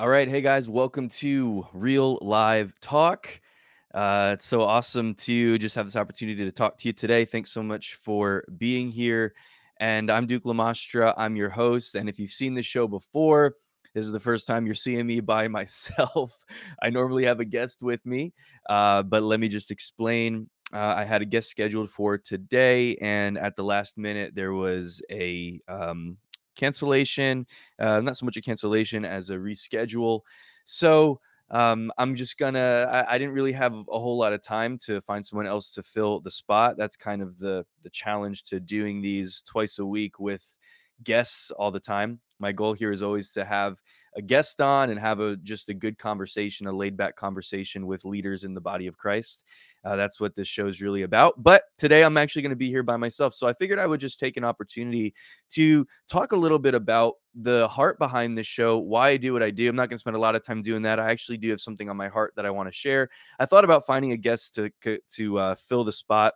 All right. Hey, guys. Welcome to Real Live Talk. Uh, it's so awesome to just have this opportunity to talk to you today. Thanks so much for being here. And I'm Duke Lamastra. I'm your host. And if you've seen the show before, this is the first time you're seeing me by myself. I normally have a guest with me, uh, but let me just explain. Uh, I had a guest scheduled for today, and at the last minute, there was a um, cancellation. Uh, not so much a cancellation as a reschedule. So um, I'm just gonna. I, I, didn't really have a whole lot of time to find someone else to fill the spot. That's kind of the the challenge to doing these twice a week with guests all the time. My goal here is always to have a guest on and have a just a good conversation, a laid back conversation with leaders in the body of Christ. Uh, that's what this show is really about. But today I'm actually going to be here by myself. So I figured I would just take an opportunity to talk a little bit about the heart behind this show, why I do what I do. I'm not going to spend a lot of time doing that. I actually do have something on my heart that I want to share. I thought about finding a guest to to uh, fill the spot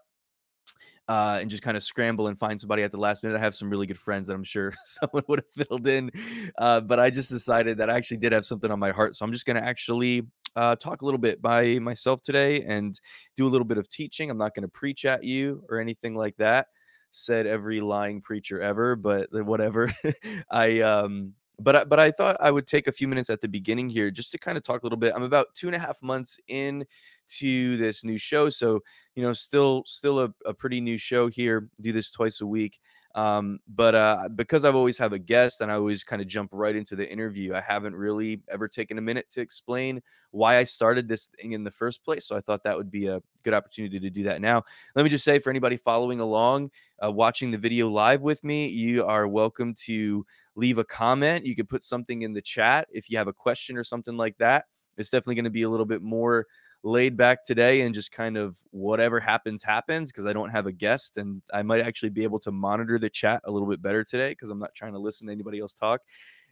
uh, and just kind of scramble and find somebody at the last minute. I have some really good friends that I'm sure someone would have filled in, uh, but I just decided that I actually did have something on my heart, so I'm just going to actually uh, talk a little bit by myself today and do a little bit of teaching. I'm not going to preach at you or anything like that. Said every lying preacher ever, but whatever. I um but but I thought I would take a few minutes at the beginning here just to kind of talk a little bit. I'm about two and a half months in to this new show, so you know, still still a, a pretty new show here. Do this twice a week, um, but uh, because I've always have a guest and I always kind of jump right into the interview, I haven't really ever taken a minute to explain why I started this thing in the first place. So I thought that would be a good opportunity to do that now. Let me just say for anybody following along, uh, watching the video live with me, you are welcome to leave a comment. You could put something in the chat if you have a question or something like that. It's definitely going to be a little bit more laid back today and just kind of whatever happens happens because I don't have a guest and I might actually be able to monitor the chat a little bit better today because I'm not trying to listen to anybody else talk.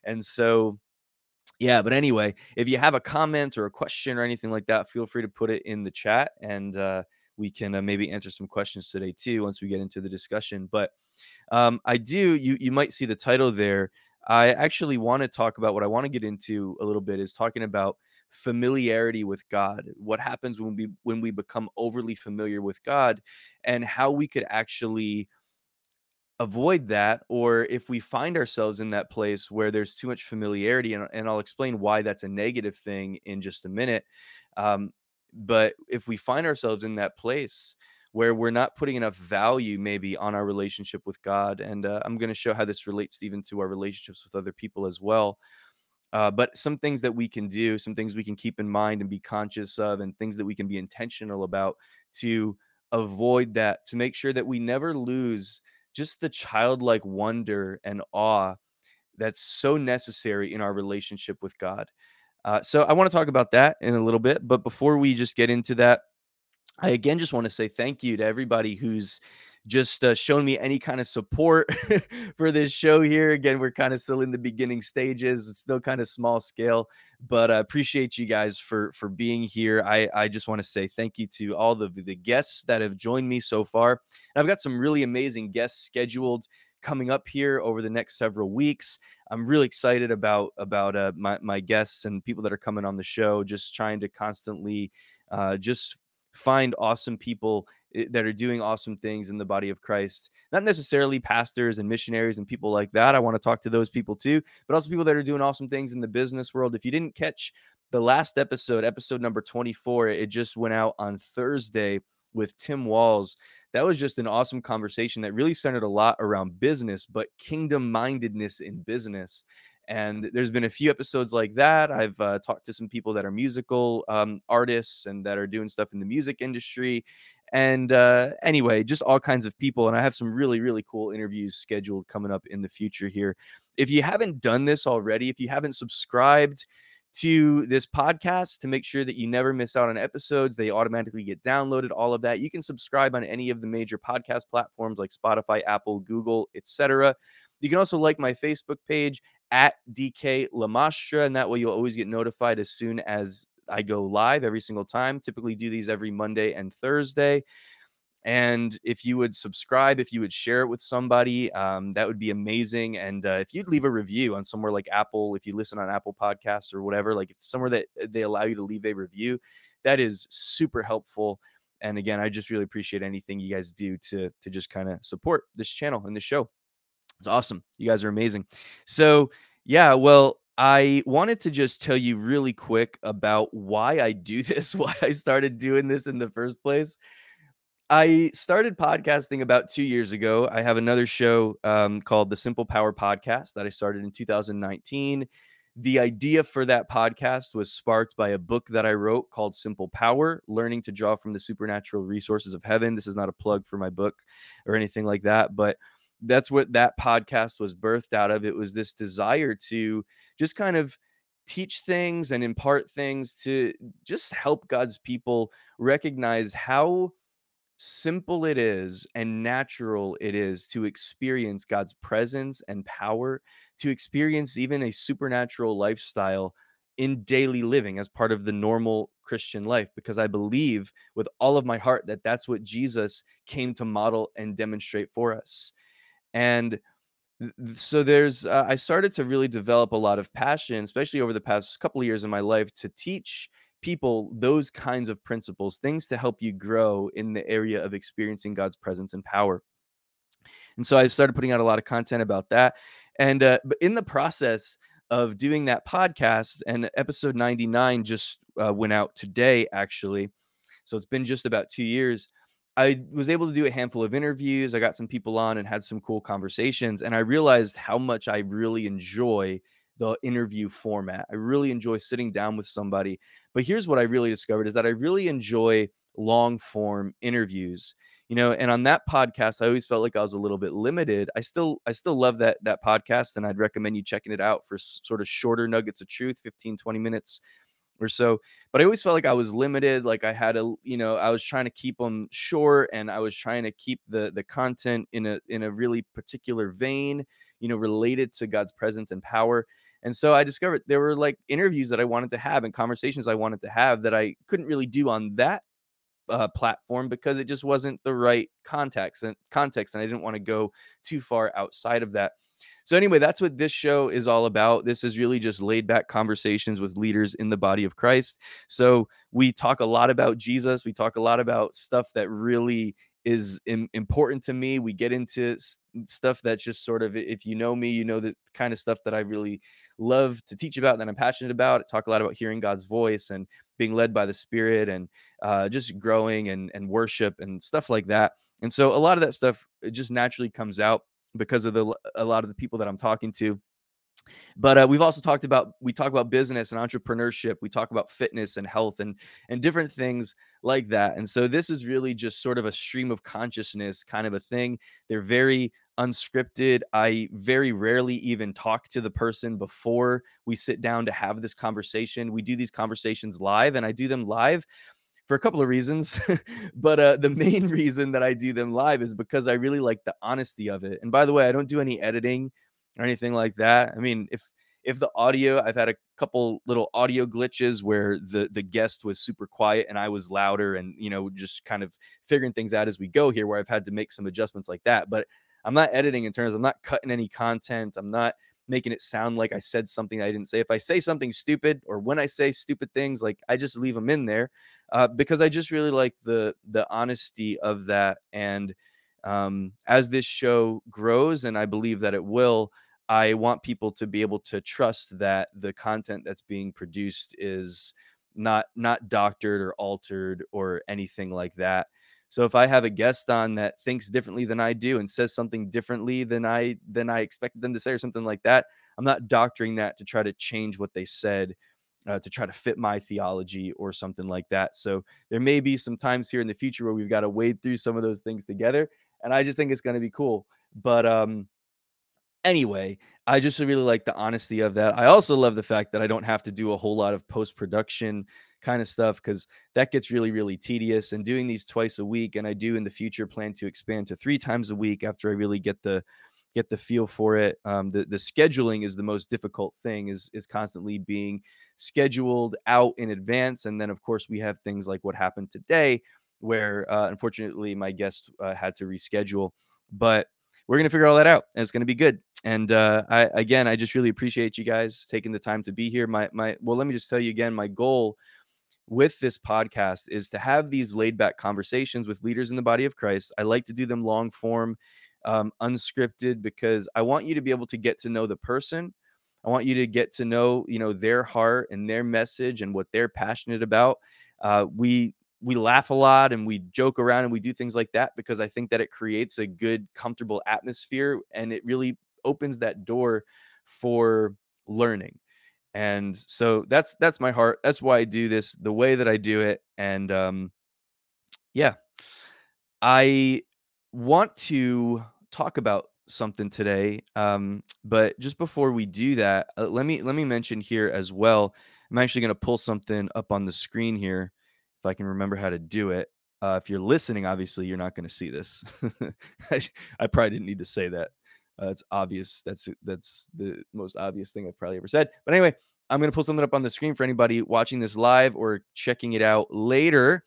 And so yeah, but anyway, if you have a comment or a question or anything like that, feel free to put it in the chat and uh, we can uh, maybe answer some questions today too once we get into the discussion. But um, I do, you you might see the title there. I actually want to talk about what I want to get into a little bit is talking about familiarity with God, what happens when we when we become overly familiar with God and how we could actually avoid that or if we find ourselves in that place where there's too much familiarity and, and i'll explain why that's a negative thing in just a minute um, but if we find ourselves in that place where we're not putting enough value maybe on our relationship with god and uh, i'm going to show how this relates even to our relationships with other people as well uh, but some things that we can do, some things we can keep in mind and be conscious of, and things that we can be intentional about to avoid that, to make sure that we never lose just the childlike wonder and awe that's so necessary in our relationship with God. Uh, so I want to talk about that in a little bit. But before we just get into that, I again just want to say thank you to everybody who's just uh, shown me any kind of support for this show here. Again, we're kind of still in the beginning stages. It's still kind of small scale, but I appreciate you guys for for being here. I I just want to say thank you to all the the guests that have joined me so far. And I've got some really amazing guests scheduled coming up here over the next several weeks. I'm really excited about about uh, my my guests and people that are coming on the show. Just trying to constantly uh, just find awesome people eh, that are doing awesome things in the body of Christ. Not necessarily pastors and missionaries and people like that. I want to talk to those people too, but also people that are doing awesome things in the business world. If you didn't catch the last episode, episode number 24, it just went out on Thursday with Tim Walls. That was just an awesome conversation that really centered a lot around business, but kingdom mindedness in business. And there's been a few episodes like that. I've uh, talked to some people that are musical um, artists and that are doing stuff in the music industry. And uh, anyway, just all kinds of people. And I have some really, really cool interviews scheduled coming up in the future here. If you haven't done this already, if you haven't subscribed, to this podcast to make sure that you never miss out on episodes. They automatically get downloaded, all of that. You can subscribe on any of the major podcast platforms like Spotify, Apple, Google, etc. You can also like my Facebook page at DK Lamastra, and that way you'll always get notified as soon as I go live every single time. Typically do these every Monday and Thursday. And if you would subscribe, if you would share it with somebody, um, that would be amazing. And uh, if you'd leave a review on somewhere like Apple, if you listen on Apple Podcasts or whatever, like if somewhere that uh, they allow you to leave a review, that is super helpful. And again, I just really appreciate anything you guys do to to just kind of support this channel and this show. It's awesome. You guys are amazing. So yeah, well, I wanted to just tell you really quick about why I do this, why I started doing this in the first place. I started podcasting about two years ago. I have another show um, called the Simple Power Podcast that I started in 2019. The idea for that podcast was sparked by a book that I wrote called Simple Power Learning to Draw from the Supernatural Resources of Heaven. This is not a plug for my book or anything like that, but that's what that podcast was birthed out of. It was this desire to just kind of teach things and impart things to just help God's people recognize how simple it is and natural it is to experience God's presence and power, to experience even a supernatural lifestyle in daily living as part of the normal Christian life, because I believe with all of my heart that that's what Jesus came to model and demonstrate for us. And so there's uh, i started to really develop a lot of passion especially over the past couple of years in my life to teach people those kinds of principles, things to help you grow in the area of experiencing God's presence and power. And so I started putting out a lot of content about that. And uh, but in the process of doing that podcast, and episode 99 just uh, went out today, actually. So it's been just about two years. I was able to do a handful of interviews. I got some people on and had some cool conversations. And I realized how much I really enjoy the interview format. I really enjoy sitting down with somebody. But here's what I really discovered is that I really enjoy long form interviews. You know, and on that podcast, I always felt like I was a little bit limited. I still, I still love that that podcast, and I'd recommend you checking it out for sort of shorter nuggets of truth, 15, 20 minutes or so. But I always felt like I was limited. Like I had a, you know, I was trying to keep them short, and I was trying to keep the the content in a in a really particular vein, you know, related to God's presence and power. And so I discovered there were like interviews that I wanted to have and conversations I wanted to have that I couldn't really do on that uh, platform because it just wasn't the right context and context, and I didn't want to go too far outside of that. So anyway, that's what this show is all about. This is really just laid back conversations with leaders in the body of Christ. So we talk a lot about Jesus. We talk a lot about stuff that really is Im- important to me. We get into stuff that's just sort of if you know me, you know the kind of stuff that I really love to teach about that I'm passionate about. I talk a lot about hearing God's voice and being led by the Spirit and uh, just growing and and worship and stuff like that. And so a lot of that stuff just naturally comes out because of the a lot of the people that I'm talking to. But uh, we've also talked about we talk about business and entrepreneurship we talk about fitness and health and and different things like that. And so this is really just sort of a stream of consciousness kind of a thing. They're very unscripted. I very rarely even talk to the person before we sit down to have this conversation. We do these conversations live and i do them live for a couple of reasons but uh, the main reason that i do them live is because i really like the honesty of it and by the way i don't do any editing or anything like that. I mean, if if the audio, I've had a couple little audio glitches where the the guest was super quiet and I was louder, and you know, just kind of figuring things out as we go here, where I've had to make some adjustments like that. But I'm not editing in terms. I'm not cutting any content. I'm not making it sound like I said something I didn't say. If I say something stupid or when I say stupid things, like I just leave them in there uh, because I just really like the the honesty of that and um, as this show grows, and I believe that it will, I want people to be able to trust that the content that's being produced is not not doctored or altered or anything like that. So if I have a guest on that thinks differently than I do and says something differently than I than I expected them to say or something like that, I'm not doctoring that to try to change what they said uh, to try to fit my theology or something like that. So there may be some times here in the future where we've got to wade through some of those things together and I just think it's going to be cool. But um, anyway, I just really like the honesty of that. I also love the fact that I don't have to do a whole lot of post production kind of stuff because that gets really, really tedious. And doing these twice a week, and I do in the future plan to expand to three times a week after I really get the get the feel for it. Um, the the scheduling is the most difficult thing. is is constantly being scheduled out in advance, and then of course we have things like what happened today where uh, unfortunately my guest uh, had to reschedule. But we're going to figure all that out and it's going to be good. And uh, I, again, I just really appreciate you guys taking the time to be here. My, my, well, let me just tell you again, my goal with this podcast is to have these laid back conversations with leaders in the body of Christ. I like to do them long form, um, unscripted, because I want you to be able to get to know the person. I want you to get to know, you know, their heart and their message and what they're passionate about. Uh, we we laugh a lot and we joke around and we do things like that because I think that it creates a good, comfortable atmosphere and it really opens that door for learning. And so that's that's my heart. That's why I do this the way that I do it. And um yeah. I want to talk about something today. Um, but just before we do that, uh, let me let me mention here as well. I'm actually going to pull something up on the screen here if I can remember how to do it. Uh, if you're listening, obviously you're not going to see this. I, I, probably didn't need to say that. Uh, obvious. That's that's the most obvious thing I've probably ever said. But anyway, I'm going to pull something up on the screen for anybody watching this live or checking it out later.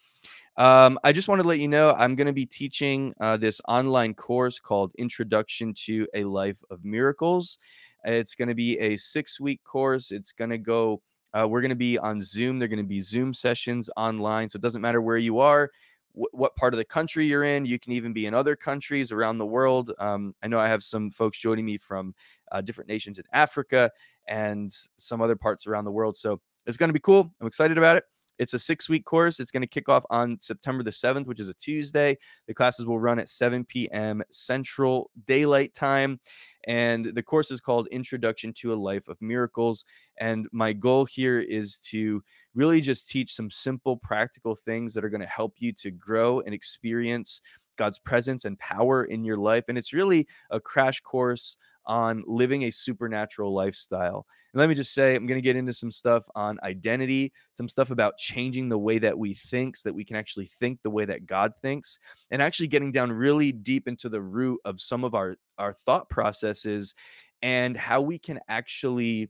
Um, I just wanted to let you know I'm going to be teaching uh, this online course called Introduction to a Life of Miracles. It's going to be a six week course. It's going to go uh, we're going to be on Zoom. They're going to be Zoom sessions online. So it doesn't matter where you are, wh- what part of the country you're in. You can even be in other countries around the world. Um, I know I have some folks joining me from uh, different nations in Africa and some other parts around the world. So it's going to be cool. I'm excited about it. It's a six week course. It's going to kick off on September the 7th, which is a Tuesday. The classes will run at 7 p.m. Central Daylight Time. And the course is called Introduction to a Life of Miracles. And my goal here is to really just teach some simple, practical things that are going to help you to grow and experience God's presence and power in your life. And it's really a crash course on living a supernatural lifestyle. And let me just say, I'm going to get into some stuff on identity, some stuff about changing the way that we think so that we can actually think the way that God thinks, and actually getting down really deep into the root of some of our, our thought processes and how we can actually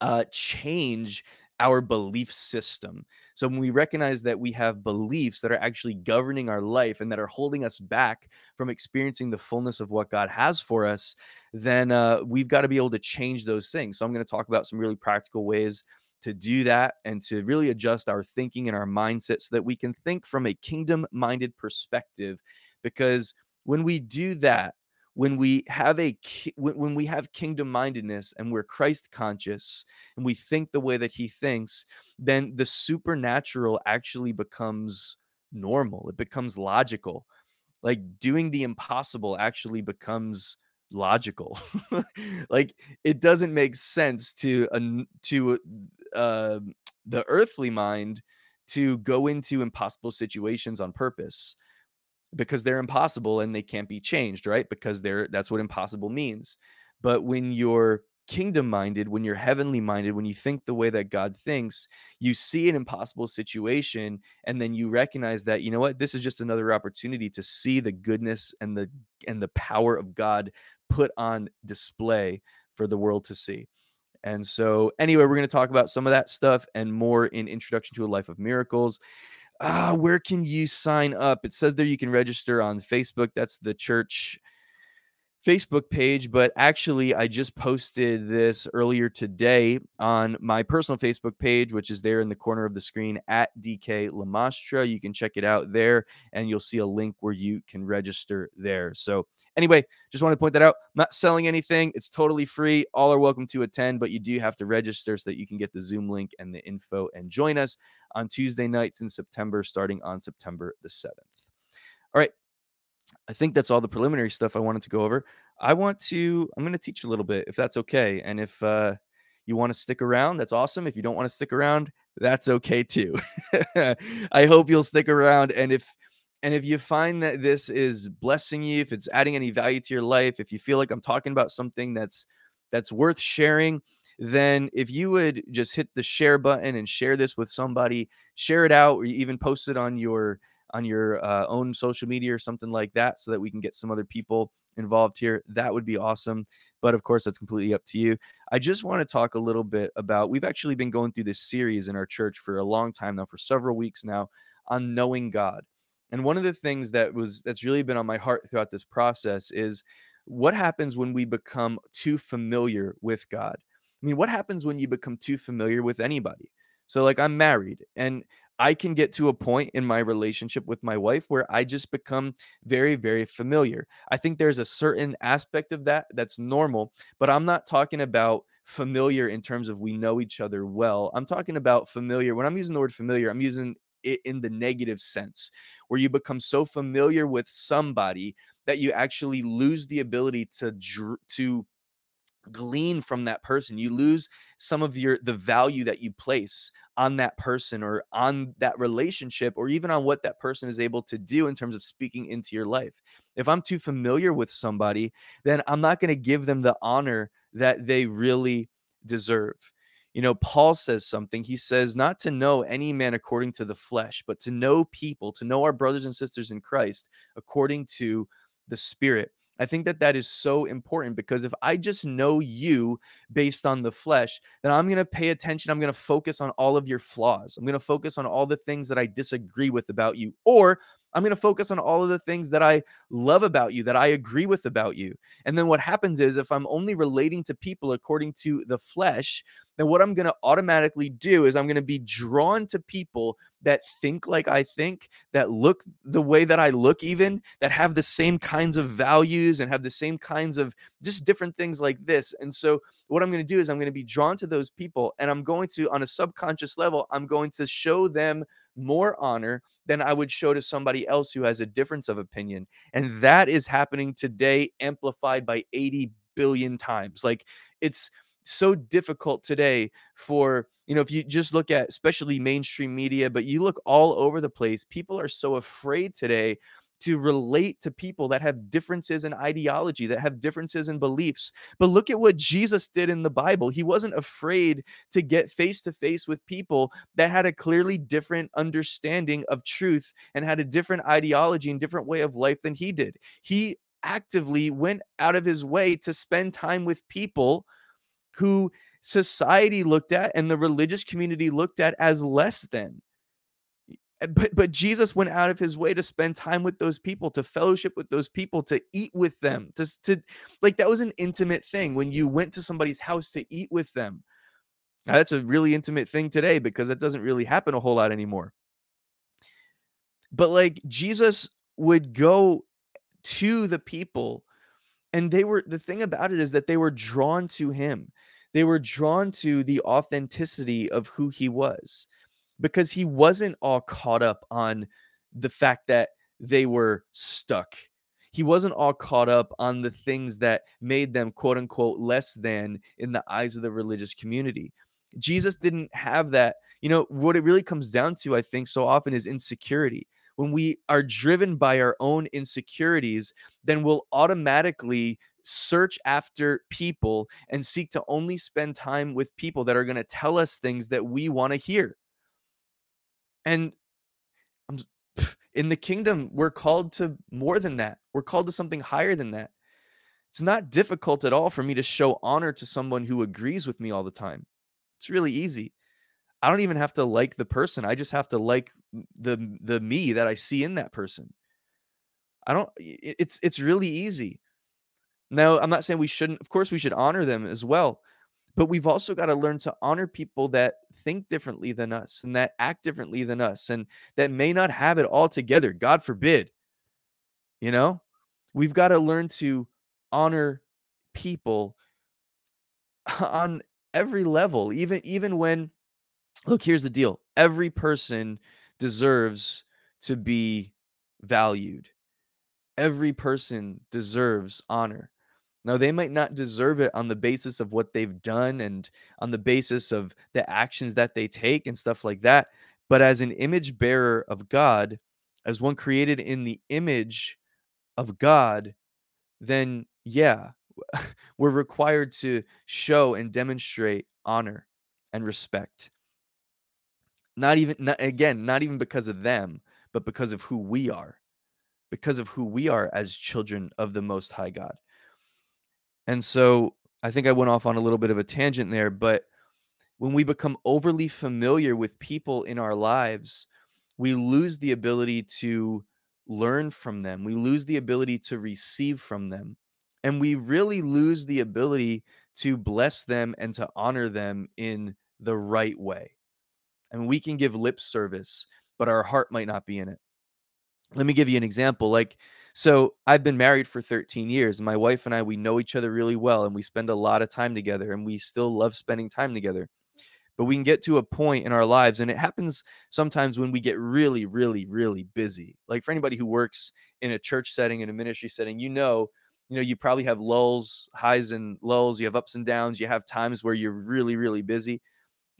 uh, change our belief system. So when we recognize that we have beliefs that are actually governing our life and that are holding us back from experiencing the fullness of what God has for us, then uh, we've got to be able to change those things. So I'm going to talk about some really practical ways to do that and to really adjust our thinking and our mindset so that we can think from a kingdom minded perspective. Because when we do that, when we have a when we have kingdom mindedness and we're christ conscious and we think the way that he thinks then the supernatural actually becomes normal. It becomes logical. Like doing the impossible actually becomes logical. Like it doesn't make sense to uh, to uh, the earthly mind to go into impossible situations on purpose because they're impossible and they can't be changed, right? Because they're that's what impossible means. But when you're kingdom minded, when you're heavenly minded, when you think the way that God thinks, you see an impossible situation and then you recognize that you know what, this is just another opportunity to see the goodness and the and the power of God put on display for the world to see. And so, anyway, we're going to talk about some of that stuff and more in Introduction to a Life of Miracles ah, where can you sign up? It says there you can register on Facebook. That's the church Facebook page, but actually, I just posted this earlier today on my personal Facebook page, which is there in the corner of the screen at DK Lamastra. You can check it out there, and you'll see a link where you can register there. So, anyway, just want to point that out. I'm not selling anything, it's totally free. All are welcome to attend, but you do have to register so that you can get the Zoom link and the info and join us on Tuesday nights in September, starting on September the 7th. All right, I think that's all the preliminary stuff I wanted to go over. I want to, I'm going to teach a little bit if that's okay. And if uh, you want to stick around, that's awesome. If you don't want to stick around, that's okay too. I hope you'll stick around. And if, and if you find that this is blessing you, if it's adding any value to your life, if you feel like I'm talking about something that's that's worth sharing, then if you would just hit the share button and share this with somebody, share it out, or even post it on your on your uh, own social media or something like that so that we can get some other people involved here that would be awesome but of course that's completely up to you i just want to talk a little bit about we've actually been going through this series in our church for a long time now for several weeks now on knowing god And one of the things that was that's really been on my heart throughout this process is what happens when we become too familiar with God? I mean, what happens when you become too familiar with anybody? So, like, I'm married and I can get to a point in my relationship with my wife where I just become very, very familiar. I think there's a certain aspect of that that's normal, but I'm not talking about familiar in terms of we know each other well. I'm talking about familiar. When I'm using the word familiar, I'm using it in the negative sense, where you become so familiar with somebody that you actually lose the ability to to glean from that person you lose some of your the value that you place on that person or on that relationship or even on what that person is able to do in terms of speaking into your life. If i'm too familiar with somebody then i'm not going to give them the honor that they really deserve. You know paul says something he says not to know any man according to the flesh but to know people to know our brothers and sisters in christ according to the spirit I think that that is so important because if I just know you based on the flesh, then I'm going to pay attention. I'm going to focus on all of your flaws. I'm going to focus on all the things that I disagree with about you. Or I'm going to focus on all of the things that I love about you, that I agree with about you. And then what happens is if I'm only relating to people according to the flesh, then what I'm going to automatically do is I'm going to be drawn to people that think like I think, that look the way that I look, even that have the same kinds of values and have the same kinds of just different things like this. And so, what I'm going to do is I'm going to be drawn to those people, and I'm going to, on a subconscious level, I'm going to show them more honor than I would show to somebody else who has a difference of opinion. And that is happening today, amplified by 80 billion times. Like it's so difficult today for you know if you just look at especially mainstream media but you look all over the place people are so afraid today to relate to people that have differences in ideology, that have differences in beliefs. But look at what Jesus did in the Bible. He wasn't afraid to get face to face with people that had a clearly different understanding of truth and had a different ideology and different way of life than he did. He actively went out of his way to spend time with people who society looked at and the religious community looked at as less than but but Jesus went out of his way to spend time with those people, to fellowship with those people, to eat with them, to to like that was an intimate thing when you went to somebody's house to eat with them. Now, that's a really intimate thing today because that doesn't really happen a whole lot anymore. But like Jesus would go to the people and they were the thing about it is that they were drawn to him. They were drawn to the authenticity of who he was because he wasn't all caught up on the fact that they were stuck. He wasn't all caught up on the things that made them quote unquote less than in the eyes of the religious community. Jesus didn't have that. You know, what it really comes down to, I think, so often is insecurity. When we are driven by our own insecurities, then we'll automatically search after people and seek to only spend time with people that are going to tell us things that we want to hear. And in the kingdom, we're called to more than that. We're called to something higher than that. It's not difficult at all for me to show honor to someone who agrees with me all the time. It's really easy. I don't even have to like the person. I just have to like the the me that I see in that person. I don't it's it's really easy. Now, I'm not saying we shouldn't of course we should honor them as well, but we've also got to learn to honor people that think differently than us and that act differently than us and that may not have it all together. God forbid. You know, we've got to learn to honor people on every level, even even when look, here's the deal. Every person deserves to be valued. Every person deserves honor. Now, they might not deserve it on the basis of what they've done and on the basis of the actions that they take and stuff like that. But as an image bearer of God, as one created in the image of God, then yeah, we're required to show and demonstrate honor and respect. Not even, not, again, not even because of them, but because of who we are, because of who we are as children of the Most High God. And so I think I went off on a little bit of a tangent there, but when we become overly familiar with people in our lives, we lose the ability to learn from them. We lose the ability to receive from them. And we really lose the ability to bless them and to honor them in the right way. And we can give lip service, but our heart might not be in it. Let me give you an example. Like, so I've been married for 13 years, my wife and I, we know each other really well, and we spend a lot of time together, and we still love spending time together. But we can get to a point in our lives, and it happens sometimes when we get really, really, really busy. Like for anybody who works in a church setting, in a ministry setting, you know, you know, you probably have lulls, highs and lulls, you have ups and downs, you have times where you're really, really busy.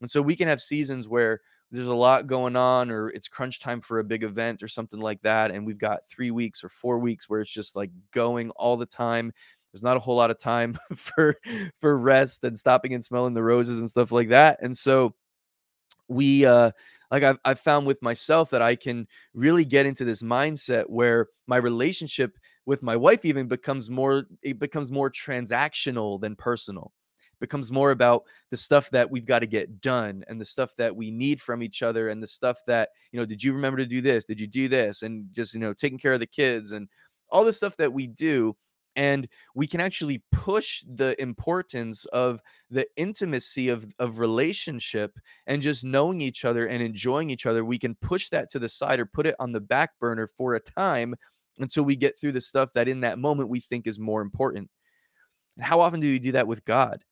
And so we can have seasons where there's a lot going on or it's crunch time for a big event or something like that and we've got 3 weeks or 4 weeks where it's just like going all the time. There's not a whole lot of time for for rest and stopping and smelling the roses and stuff like that and so we uh like I've, I've found with myself that i can really get into this mindset where my relationship with my wife even becomes more it becomes more transactional than personal becomes more about the stuff that we've got to get done and the stuff that we need from each other and the stuff that you know did you remember to do this? Did you do this? and just you know taking care of the kids and all the stuff that we do and we can actually push the importance of the intimacy of, of relationship and just knowing each other and enjoying each other we can push that to the side or put it on the back burner for a time until we get through the stuff that in that moment we think is more important. How often do we do that with god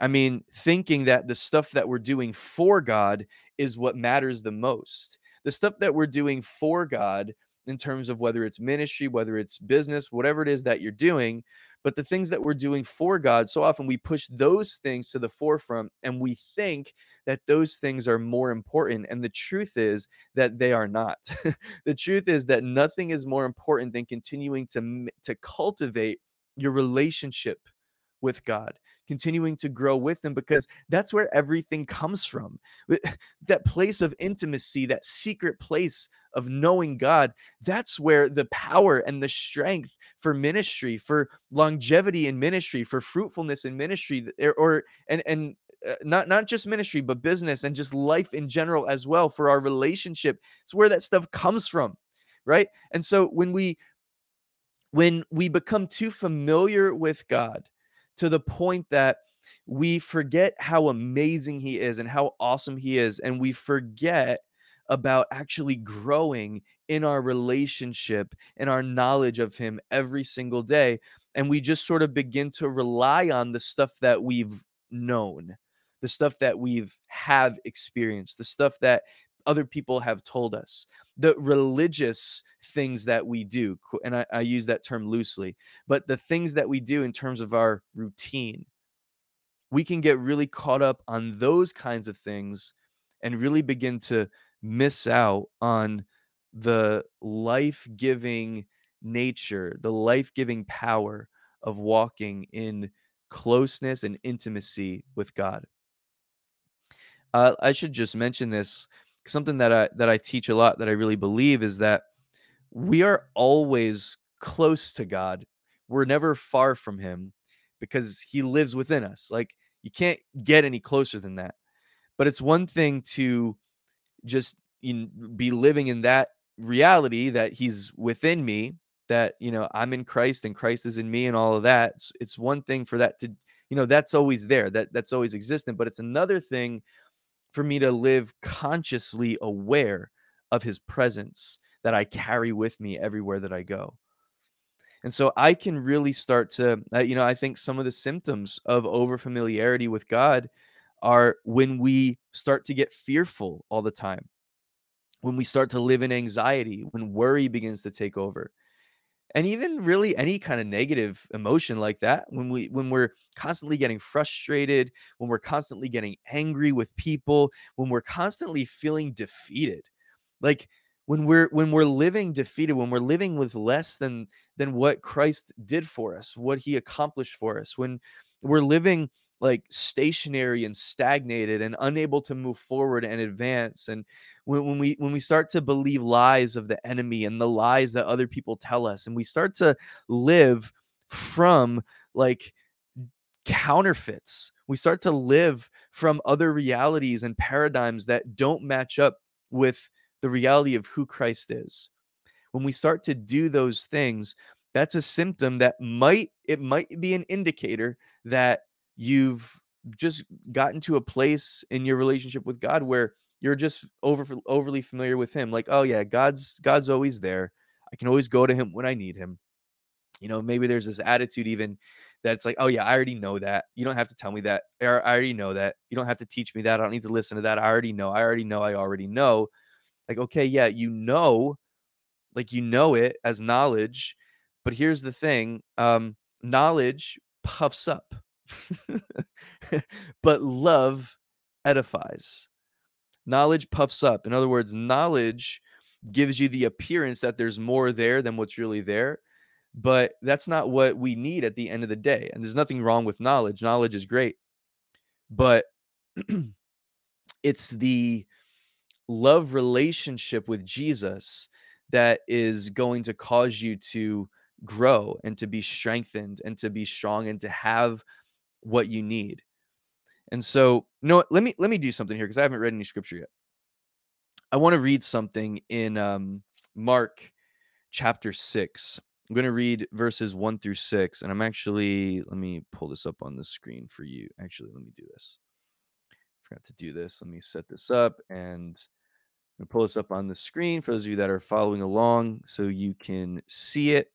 I mean, thinking that the stuff that we're doing for God is what matters the most. The stuff that we're doing for God, in terms of whether it's ministry, whether it's business, whatever it is that you're doing, but the things that we're doing for God, so often we push those things to the forefront and we think that those things are more important. And the truth is that they are not. the truth is that nothing is more important than continuing to, to cultivate your relationship with God, continuing to grow with Him, because that's where everything comes from. That place of intimacy, that secret place of knowing God, that's where the power and the strength for ministry, for longevity in ministry, for fruitfulness in ministry, or, or and and uh, not not just ministry but business and just life in general as well for our relationship it's where that stuff comes from right and so when we when we become too familiar with god to the point that we forget how amazing he is and how awesome he is. And we forget about actually growing in our relationship and our knowledge of him every single day. And we just sort of begin to rely on the stuff that we've known, the stuff that we've have experienced, the stuff that other people have told us, the religious things that we do. And I, I use that term loosely, but the things that we do in terms of our routine, we can get really caught up on those kinds of things and really begin to miss out on the life giving nature, the life giving power of walking in closeness and intimacy with God. Uh, I should just mention this something that I that I teach a lot that I really believe is that we are always close to God. We're never far from him because he lives within us. Like you can't get any closer than that. But it's one thing to just be living in that reality that he's within me, that you know I'm in Christ and Christ is in me and all of that. It's, it's one thing for that to you know that's always there. That that's always existent, but it's another thing for me to live consciously aware of his presence that I carry with me everywhere that I go. And so I can really start to, uh, you know, I think some of the symptoms of overfamiliarity with God are when we start to get fearful all the time, when we start to live in anxiety, when worry begins to take over. And even really any kind of negative emotion like that, when we when we're constantly getting frustrated, when we're constantly getting angry with people, when we're constantly feeling defeated. Like when we're when we're living defeated when we're living with less than than what Christ did for us what he accomplished for us when we're living like stationary and stagnated and unable to move forward and advance and when, when we when we start to believe lies of the enemy and the lies that other people tell us and we start to live from like counterfeits we start to live from other realities and paradigms that don't match up with the reality of who Christ is. when we start to do those things, that's a symptom that might it might be an indicator that you've just gotten to a place in your relationship with God where you're just over overly familiar with him like oh yeah God's God's always there. I can always go to him when I need him. You know maybe there's this attitude even that's like oh yeah I already know that. You don't have to tell me that I already know that. You don't have to teach me that. I don't need to listen to that. I already know. I already know. I already know. Like okay yeah you know like you know it as knowledge but here's the thing um knowledge puffs up but love edifies. Knowledge puffs up. In other words, knowledge gives you the appearance that there's more there than what's really there. But that's not what we need at the end of the day. And there's nothing wrong with knowledge. Knowledge is great. But it's the love relationship with Jesus that is going to cause you to grow and to be strengthened and to be strong and to have what you need. And so, you know, let me let me do something here because I haven't read any scripture yet. I want to read something in um, Mark chapter six. I'm going to read verses one through six, and I'm actually let me pull this up on the screen for you. Actually, let me do this. Forgot to do this. Let me set this up and pull this up on the screen for those of you that are following along, so you can see it.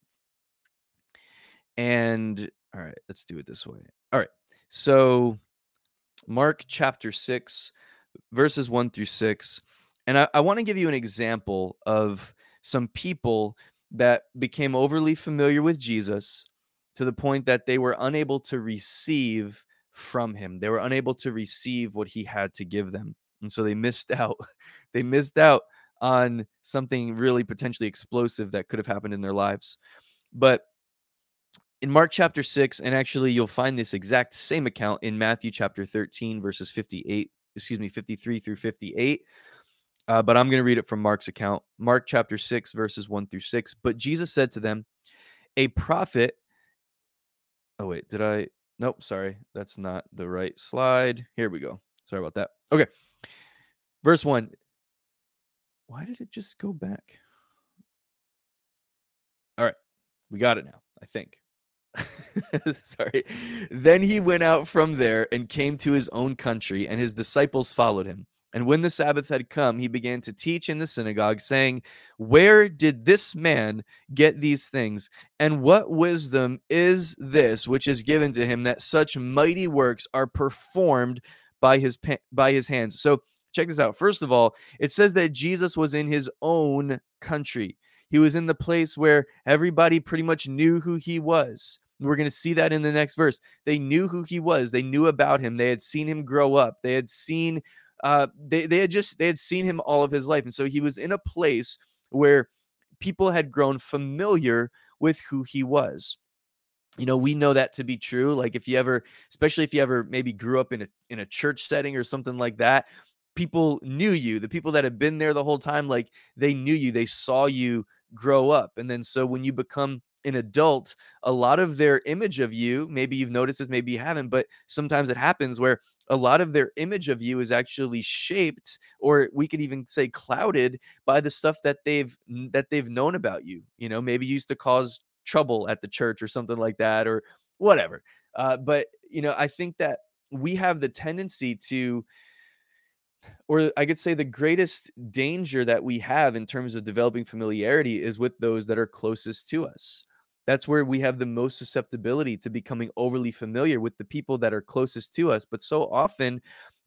And all right, let's do it this way. All right. So, Mark chapter 6, verses 1 through 6. And I, I want to give you an example of some people that became overly familiar with Jesus to the point that they were unable to receive from him. They were unable to receive what he had to give them. And so they missed out. they missed out on something really potentially explosive that could have happened in their lives. But in Mark chapter 6, and actually you'll find this exact same account in Matthew chapter 13, verses 58, excuse me, 53 through 58. Uh, but I'm going to read it from Mark's account. Mark chapter 6, verses 1 through 6. But Jesus said to them, A prophet. Oh, wait, did I? Nope, sorry. That's not the right slide. Here we go. Sorry about that. Okay. Verse 1. Why did it just go back? All right. We got it now, I think. Sorry. Then he went out from there and came to his own country, and his disciples followed him. And when the Sabbath had come, he began to teach in the synagogue, saying, Where did this man get these things? And what wisdom is this which is given to him that such mighty works are performed by his by his hands? So check this out. First of all, it says that Jesus was in his own country. He was in the place where everybody pretty much knew who he was. We're going to see that in the next verse. They knew who he was. They knew about him. They had seen him grow up. They had seen uh they they had just they had seen him all of his life. And so he was in a place where people had grown familiar with who he was. You know, we know that to be true. Like if you ever especially if you ever maybe grew up in a in a church setting or something like that, people knew you. The people that had been there the whole time like they knew you. They saw you grow up. And then so when you become an adult, a lot of their image of you, maybe you've noticed this, maybe you haven't, but sometimes it happens where a lot of their image of you is actually shaped or we could even say clouded by the stuff that they've that they've known about you you know maybe you used to cause trouble at the church or something like that or whatever uh, but you know i think that we have the tendency to or I could say the greatest danger that we have in terms of developing familiarity is with those that are closest to us. That's where we have the most susceptibility to becoming overly familiar with the people that are closest to us. But so often,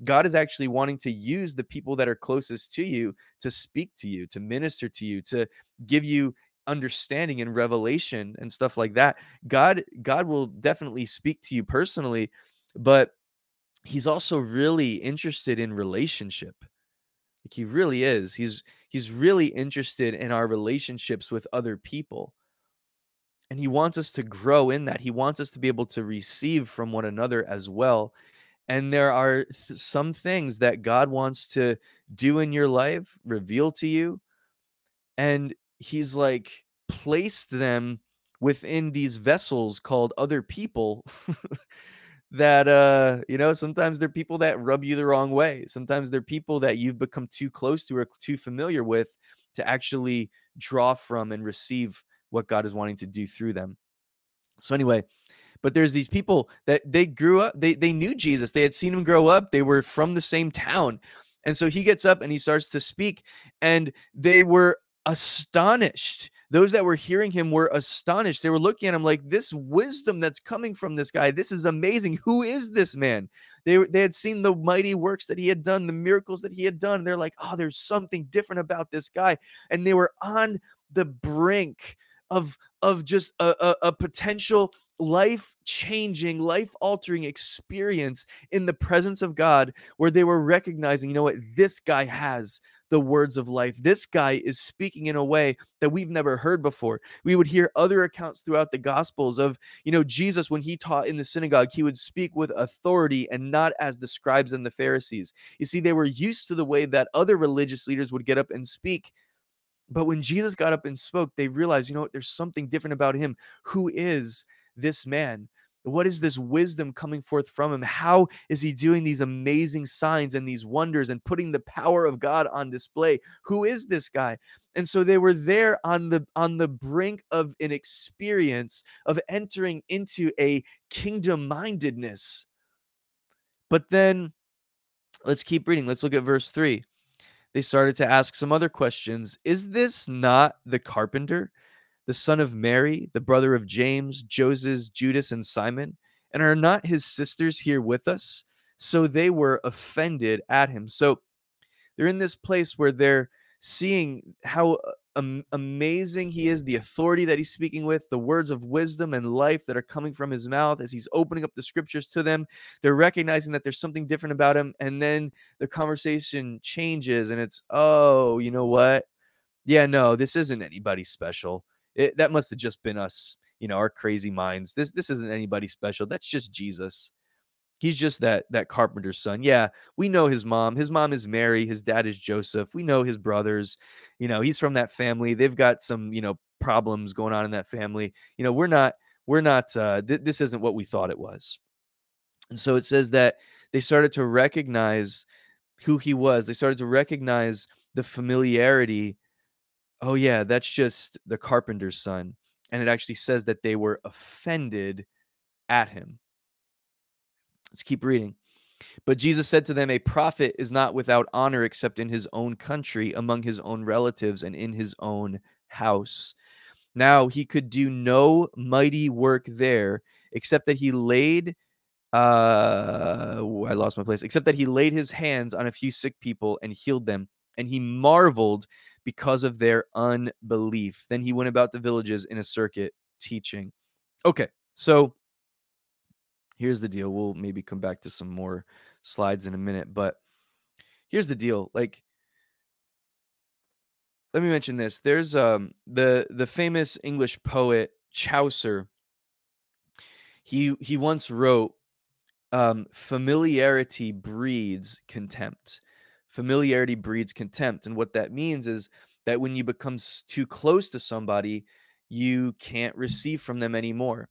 God is actually wanting to use the people that are closest to you to speak to you, to minister to you, to give you understanding and revelation and stuff like that. God God will definitely speak to you personally, but he's also really interested in relationship. Like he really is. He's he's really interested in our relationships with other people. And he wants us to grow in that. He wants us to be able to receive from one another as well. And there are th- some things that God wants to do in your life, reveal to you. And he's like placed them within these vessels called other people that uh you know sometimes they're people that rub you the wrong way sometimes they're people that you've become too close to or too familiar with to actually draw from and receive what God is wanting to do through them. So anyway, but there's these people that they grew up they they knew Jesus. They had seen him grow up. They were from the same town. And so he gets up and he starts to speak and they were astonished. Those that were hearing him were astonished. They were looking at him like this wisdom that's coming from this guy. This is amazing. Who is this man? They, they had seen the mighty works that he had done, the miracles that he had done. They're like, oh, there's something different about this guy. And they were on the brink of of just a, a, a potential life changing, life altering experience in the presence of God where they were recognizing, you know what, this guy has the words of life. This guy is speaking in a way that we've never heard before. We would hear other accounts throughout the gospels of, you know, Jesus when he taught in the synagogue, he would speak with authority and not as the scribes and the Pharisees. You see, they were used to the way that other religious leaders would get up and speak but when Jesus got up and spoke, they realized, you know what, there's something different about him. Who is this man? What is this wisdom coming forth from him? How is he doing these amazing signs and these wonders and putting the power of God on display? Who is this guy? And so they were there on the on the brink of an experience of entering into a kingdom mindedness. But then let's keep reading. Let's look at verse 3 they started to ask some other questions. Is this not the carpenter, the son of Mary, the brother of James, Joseph, Judas, and Simon? And are not his sisters here with us? So they were offended at him. So they're in this place where they're seeing how uh, am- amazing he is, the authority that he's speaking with, the words of wisdom and life that are coming from his mouth as he's opening up the scriptures to them. They're recognizing that there's something different about him. And then the conversation changes and it's, oh, you know what? Yeah, no, this isn't anybody special. It, that must have just been us, you know, our crazy minds. This this isn't anybody special. That's just Jesus. He's just that that carpenter's son. Yeah, we know his mom. His mom is Mary. His dad is Joseph. We know his brothers. You know, he's from that family. They've got some, you know, problems going on in that family. You know, we're not we're not uh th- this isn't what we thought it was. And so it says that they started to recognize who he was. They started to recognize the familiarity. Oh yeah, that's just the carpenter's son. And it actually says that they were offended at him. Let's keep reading. But Jesus said to them, A prophet is not without honor except in his own country, among his own relatives, and in his own house. Now he could do no mighty work there, except that he laid uh I lost my place, except that he laid his hands on a few sick people and healed them, and he marveled because of their unbelief. Then he went about the villages in a circuit teaching. Okay, so here's the deal. We'll maybe come back to some more slides in a minute, but here's the deal. Like, let me mention this. There's um the the famous English poet Chaucer. He he once wrote, um, "Familiarity breeds contempt. Familiarity breeds contempt." And what that means is that when you become too close to somebody, you can't receive from them anymore.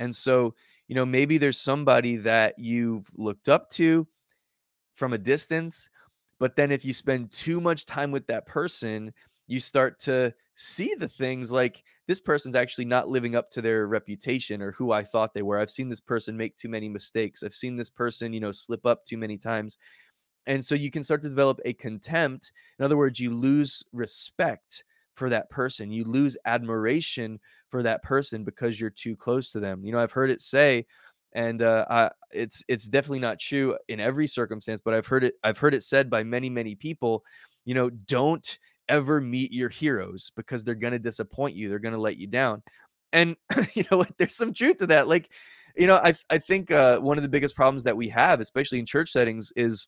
And so you know, maybe there's somebody that you've looked up to from a distance, but then if you spend too much time with that person, you start to see the things like this person's actually not living up to their reputation or who I thought they were. I've seen this person make too many mistakes. I've seen this person, you know, slip up too many times. And so you can start to develop a contempt. In other words, you lose respect for that person. You lose admiration for that person because you're too close to them. You know, I've heard it say, and uh, I, it's it's definitely not true in every circumstance, but I've heard it I've heard it said by many many people. You know, don't ever meet your heroes because they're going to disappoint you. They're going to let you down. And you know what? There's some truth to that. Like, you know, I I think uh, one of the biggest problems that we have, especially in church settings, is,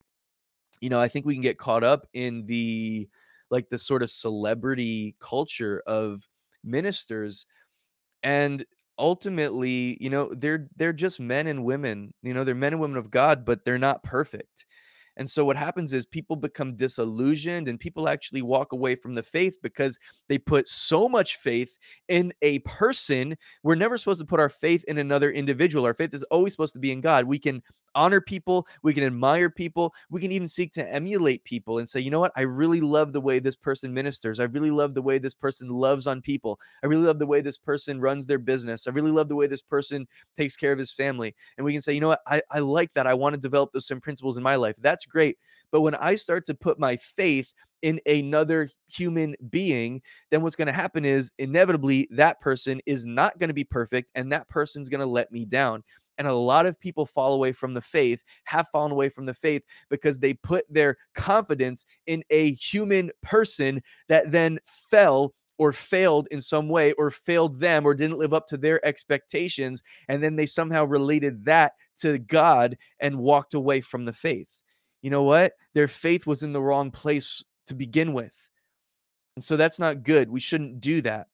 you know, I think we can get caught up in the like the sort of celebrity culture of ministers and ultimately you know they're they're just men and women you know they're men and women of god but they're not perfect and so what happens is people become disillusioned and people actually walk away from the faith because they put so much faith in a person. We're never supposed to put our faith in another individual. Our faith is always supposed to be in God. We can honor people, we can admire people, we can even seek to emulate people and say, you know what, I really love the way this person ministers. I really love the way this person loves on people. I really love the way this person runs their business. I really love the way this person takes care of his family. And we can say, you know what, I, I like that. I want to develop those same principles in my life. That's great. But when I start to put my faith in another human being, then what's going to happen is inevitably that person is not going to be perfect and that person's going to let me down. And a lot of people fall away from the faith, have fallen away from the faith because they put their confidence in a human person that then fell or failed in some way or failed them or didn't live up to their expectations. And then they somehow related that to God and walked away from the faith. You know what? Their faith was in the wrong place to begin with. And so that's not good. We shouldn't do that.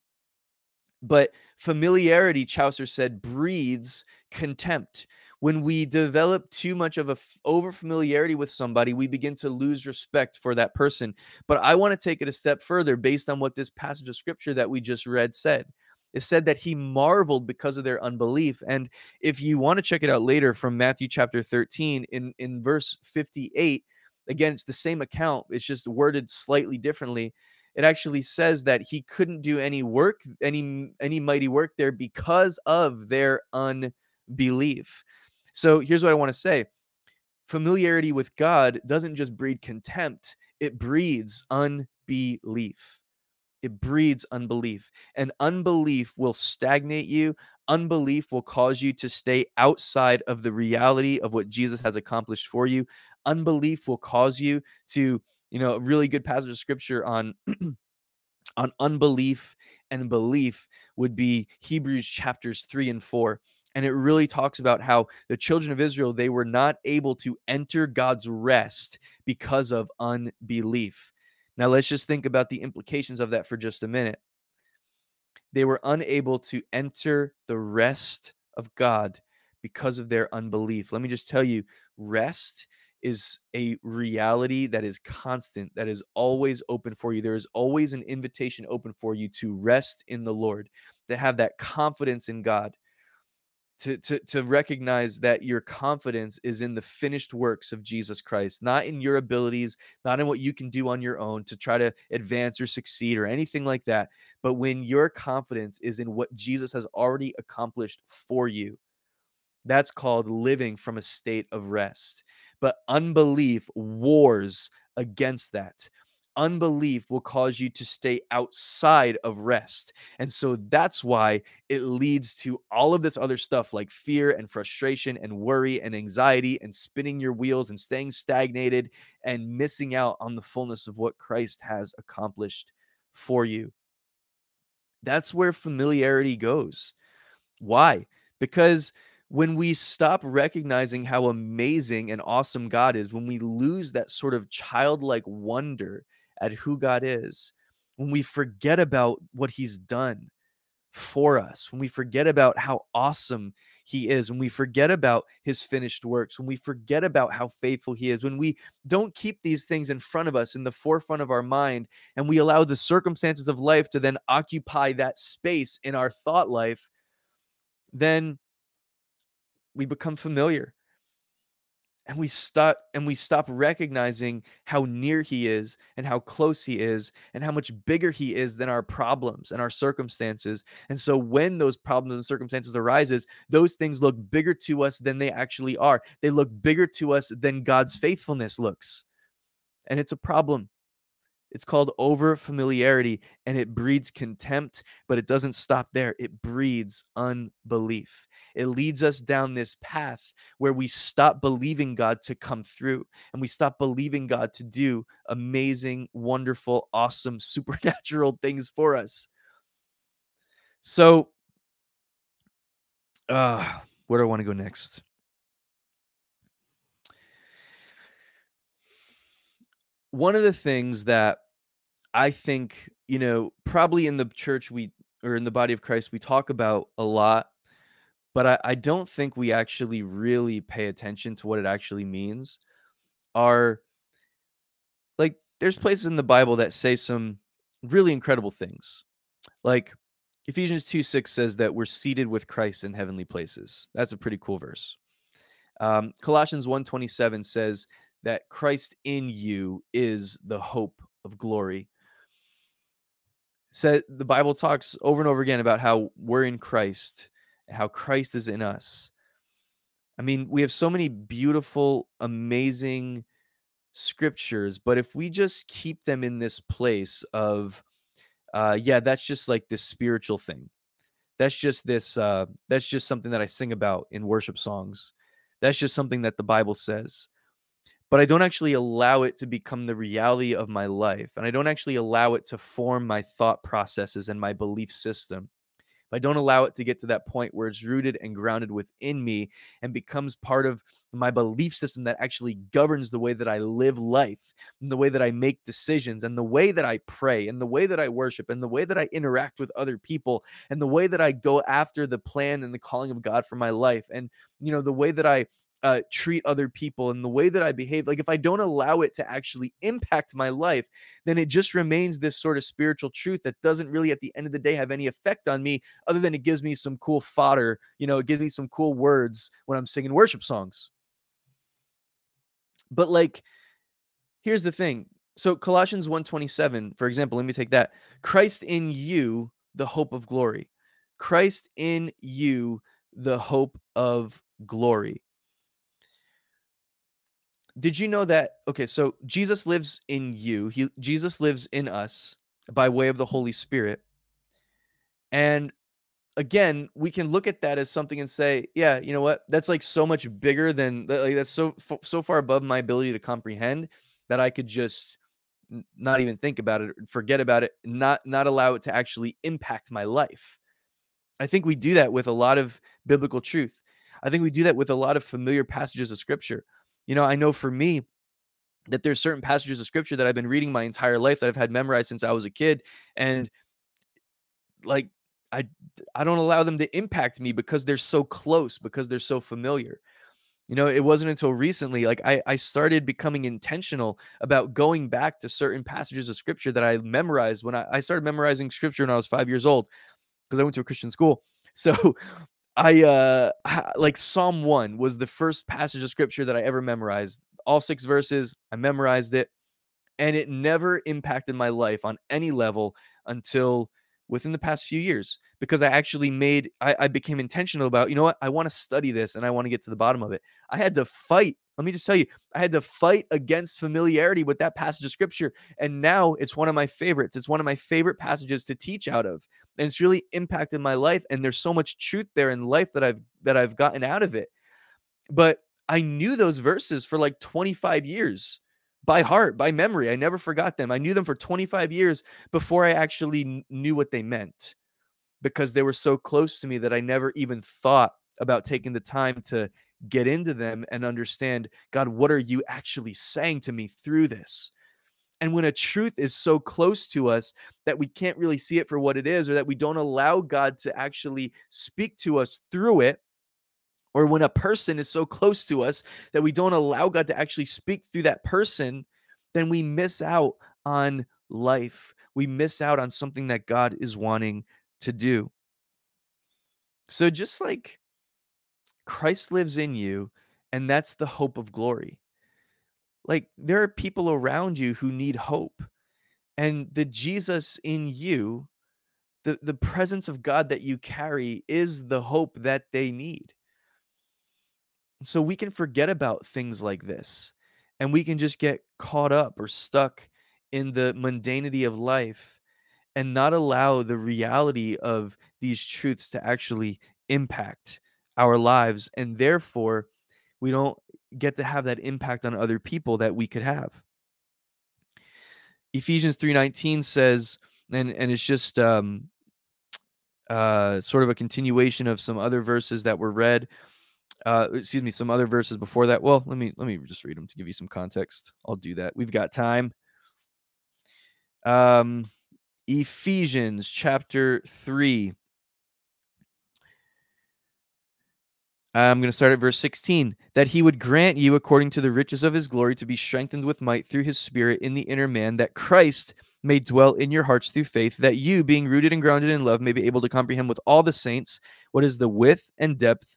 But familiarity, Chaucer said, breeds contempt. When we develop too much of a f- over familiarity with somebody, we begin to lose respect for that person. But I want to take it a step further based on what this passage of scripture that we just read said. It said that he marveled because of their unbelief. And if you want to check it out later from Matthew chapter 13, in, in verse 58, again, it's the same account, it's just worded slightly differently. It actually says that he couldn't do any work, any any mighty work there because of their unbelief. So here's what I want to say. Familiarity with God doesn't just breed contempt, it breeds unbelief. It breeds unbelief. And unbelief will stagnate you. Unbelief will cause you to stay outside of the reality of what Jesus has accomplished for you unbelief will cause you to you know a really good passage of scripture on on unbelief and belief would be Hebrews chapters 3 and 4 and it really talks about how the children of Israel they were not able to enter God's rest because of unbelief. Now let's just think about the implications of that for just a minute. They were unable to enter the rest of God because of their unbelief. Let me just tell you, rest is a reality that is constant, that is always open for you. There is always an invitation open for you to rest in the Lord, to have that confidence in God, to, to, to recognize that your confidence is in the finished works of Jesus Christ, not in your abilities, not in what you can do on your own to try to advance or succeed or anything like that. But when your confidence is in what Jesus has already accomplished for you, that's called living from a state of rest. But unbelief wars against that. Unbelief will cause you to stay outside of rest. And so that's why it leads to all of this other stuff like fear and frustration and worry and anxiety and spinning your wheels and staying stagnated and missing out on the fullness of what Christ has accomplished for you. That's where familiarity goes. Why? Because when we stop recognizing how amazing and awesome God is, when we lose that sort of childlike wonder at who God is, when we forget about what He's done for us, when we forget about how awesome He is, when we forget about His finished works, when we forget about how faithful He is, when we don't keep these things in front of us, in the forefront of our mind, and we allow the circumstances of life to then occupy that space in our thought life, then we become familiar. And we stop and we stop recognizing how near he is and how close he is and how much bigger he is than our problems and our circumstances. And so when those problems and circumstances arises those things look bigger to us than they actually are. They look bigger to us than god's faithfulness looks. And it's a problem it's called over familiarity and it breeds contempt, but it doesn't stop there. It breeds unbelief. It leads us down this path where we stop believing God to come through and we stop believing God to do amazing, wonderful, awesome, supernatural things for us. So, uh, where do I want to go next? One of the things that I think, you know, probably in the church we or in the body of Christ we talk about a lot, but I, I don't think we actually really pay attention to what it actually means. Are like there's places in the Bible that say some really incredible things. Like Ephesians 2 6 says that we're seated with Christ in heavenly places. That's a pretty cool verse. Um, Colossians 1:27 says that Christ in you is the hope of glory. Said the Bible talks over and over again about how we're in Christ, how Christ is in us. I mean, we have so many beautiful, amazing scriptures, but if we just keep them in this place of, uh, yeah, that's just like this spiritual thing. That's just this. Uh, that's just something that I sing about in worship songs. That's just something that the Bible says. But I don't actually allow it to become the reality of my life, and I don't actually allow it to form my thought processes and my belief system. If I don't allow it to get to that point where it's rooted and grounded within me and becomes part of my belief system that actually governs the way that I live life and the way that I make decisions and the way that I pray and the way that I worship and the way that I interact with other people and the way that I go after the plan and the calling of God for my life and you know the way that I uh, treat other people and the way that I behave, like if I don't allow it to actually impact my life, then it just remains this sort of spiritual truth that doesn't really, at the end of the day, have any effect on me other than it gives me some cool fodder. You know, it gives me some cool words when I'm singing worship songs. But like, here's the thing. So Colossians 127, for example, let me take that. Christ in you, the hope of glory. Christ in you, the hope of glory did you know that okay so jesus lives in you he jesus lives in us by way of the holy spirit. And again we can look at that as something and say yeah you know what? That's like so much bigger than like that's so so far above my ability to comprehend that i could just not even think about it forget about it not not allow it to actually impact my life. I think we do that with a lot of biblical truth. I think we do that with a lot of familiar passages of scripture you know, I know for me that there's certain passages of scripture that I've been reading my entire life that I've had memorized since I was a kid mm-hmm. and like I I don't allow them to impact me because they're so close because they're so familiar. You know, it wasn't until recently like I I started becoming intentional about going back to certain passages of scripture that I memorized when I, I started memorizing scripture when I was 5 years old because I went to a Christian school. So I uh like Psalm 1 was the first passage of scripture that I ever memorized. All six verses, I memorized it and it never impacted my life on any level until within the past few years because I actually made I, I became intentional about, you know what, I want to study this and I want to get to the bottom of it. I had to fight. Let me just tell you, I had to fight against familiarity with that passage of scripture. And now it's one of my favorites. It's one of my favorite passages to teach out of and it's really impacted my life and there's so much truth there in life that I've that I've gotten out of it but I knew those verses for like 25 years by heart by memory I never forgot them I knew them for 25 years before I actually knew what they meant because they were so close to me that I never even thought about taking the time to get into them and understand God what are you actually saying to me through this and when a truth is so close to us that we can't really see it for what it is, or that we don't allow God to actually speak to us through it, or when a person is so close to us that we don't allow God to actually speak through that person, then we miss out on life. We miss out on something that God is wanting to do. So, just like Christ lives in you, and that's the hope of glory. Like there are people around you who need hope. And the Jesus in you, the, the presence of God that you carry is the hope that they need. So we can forget about things like this and we can just get caught up or stuck in the mundanity of life and not allow the reality of these truths to actually impact our lives. And therefore, we don't get to have that impact on other people that we could have. Ephesians 3:19 says and and it's just um uh sort of a continuation of some other verses that were read uh excuse me some other verses before that well let me let me just read them to give you some context i'll do that we've got time um ephesians chapter 3 I'm going to start at verse 16. That he would grant you, according to the riches of his glory, to be strengthened with might through his spirit in the inner man, that Christ may dwell in your hearts through faith, that you, being rooted and grounded in love, may be able to comprehend with all the saints what is the width and depth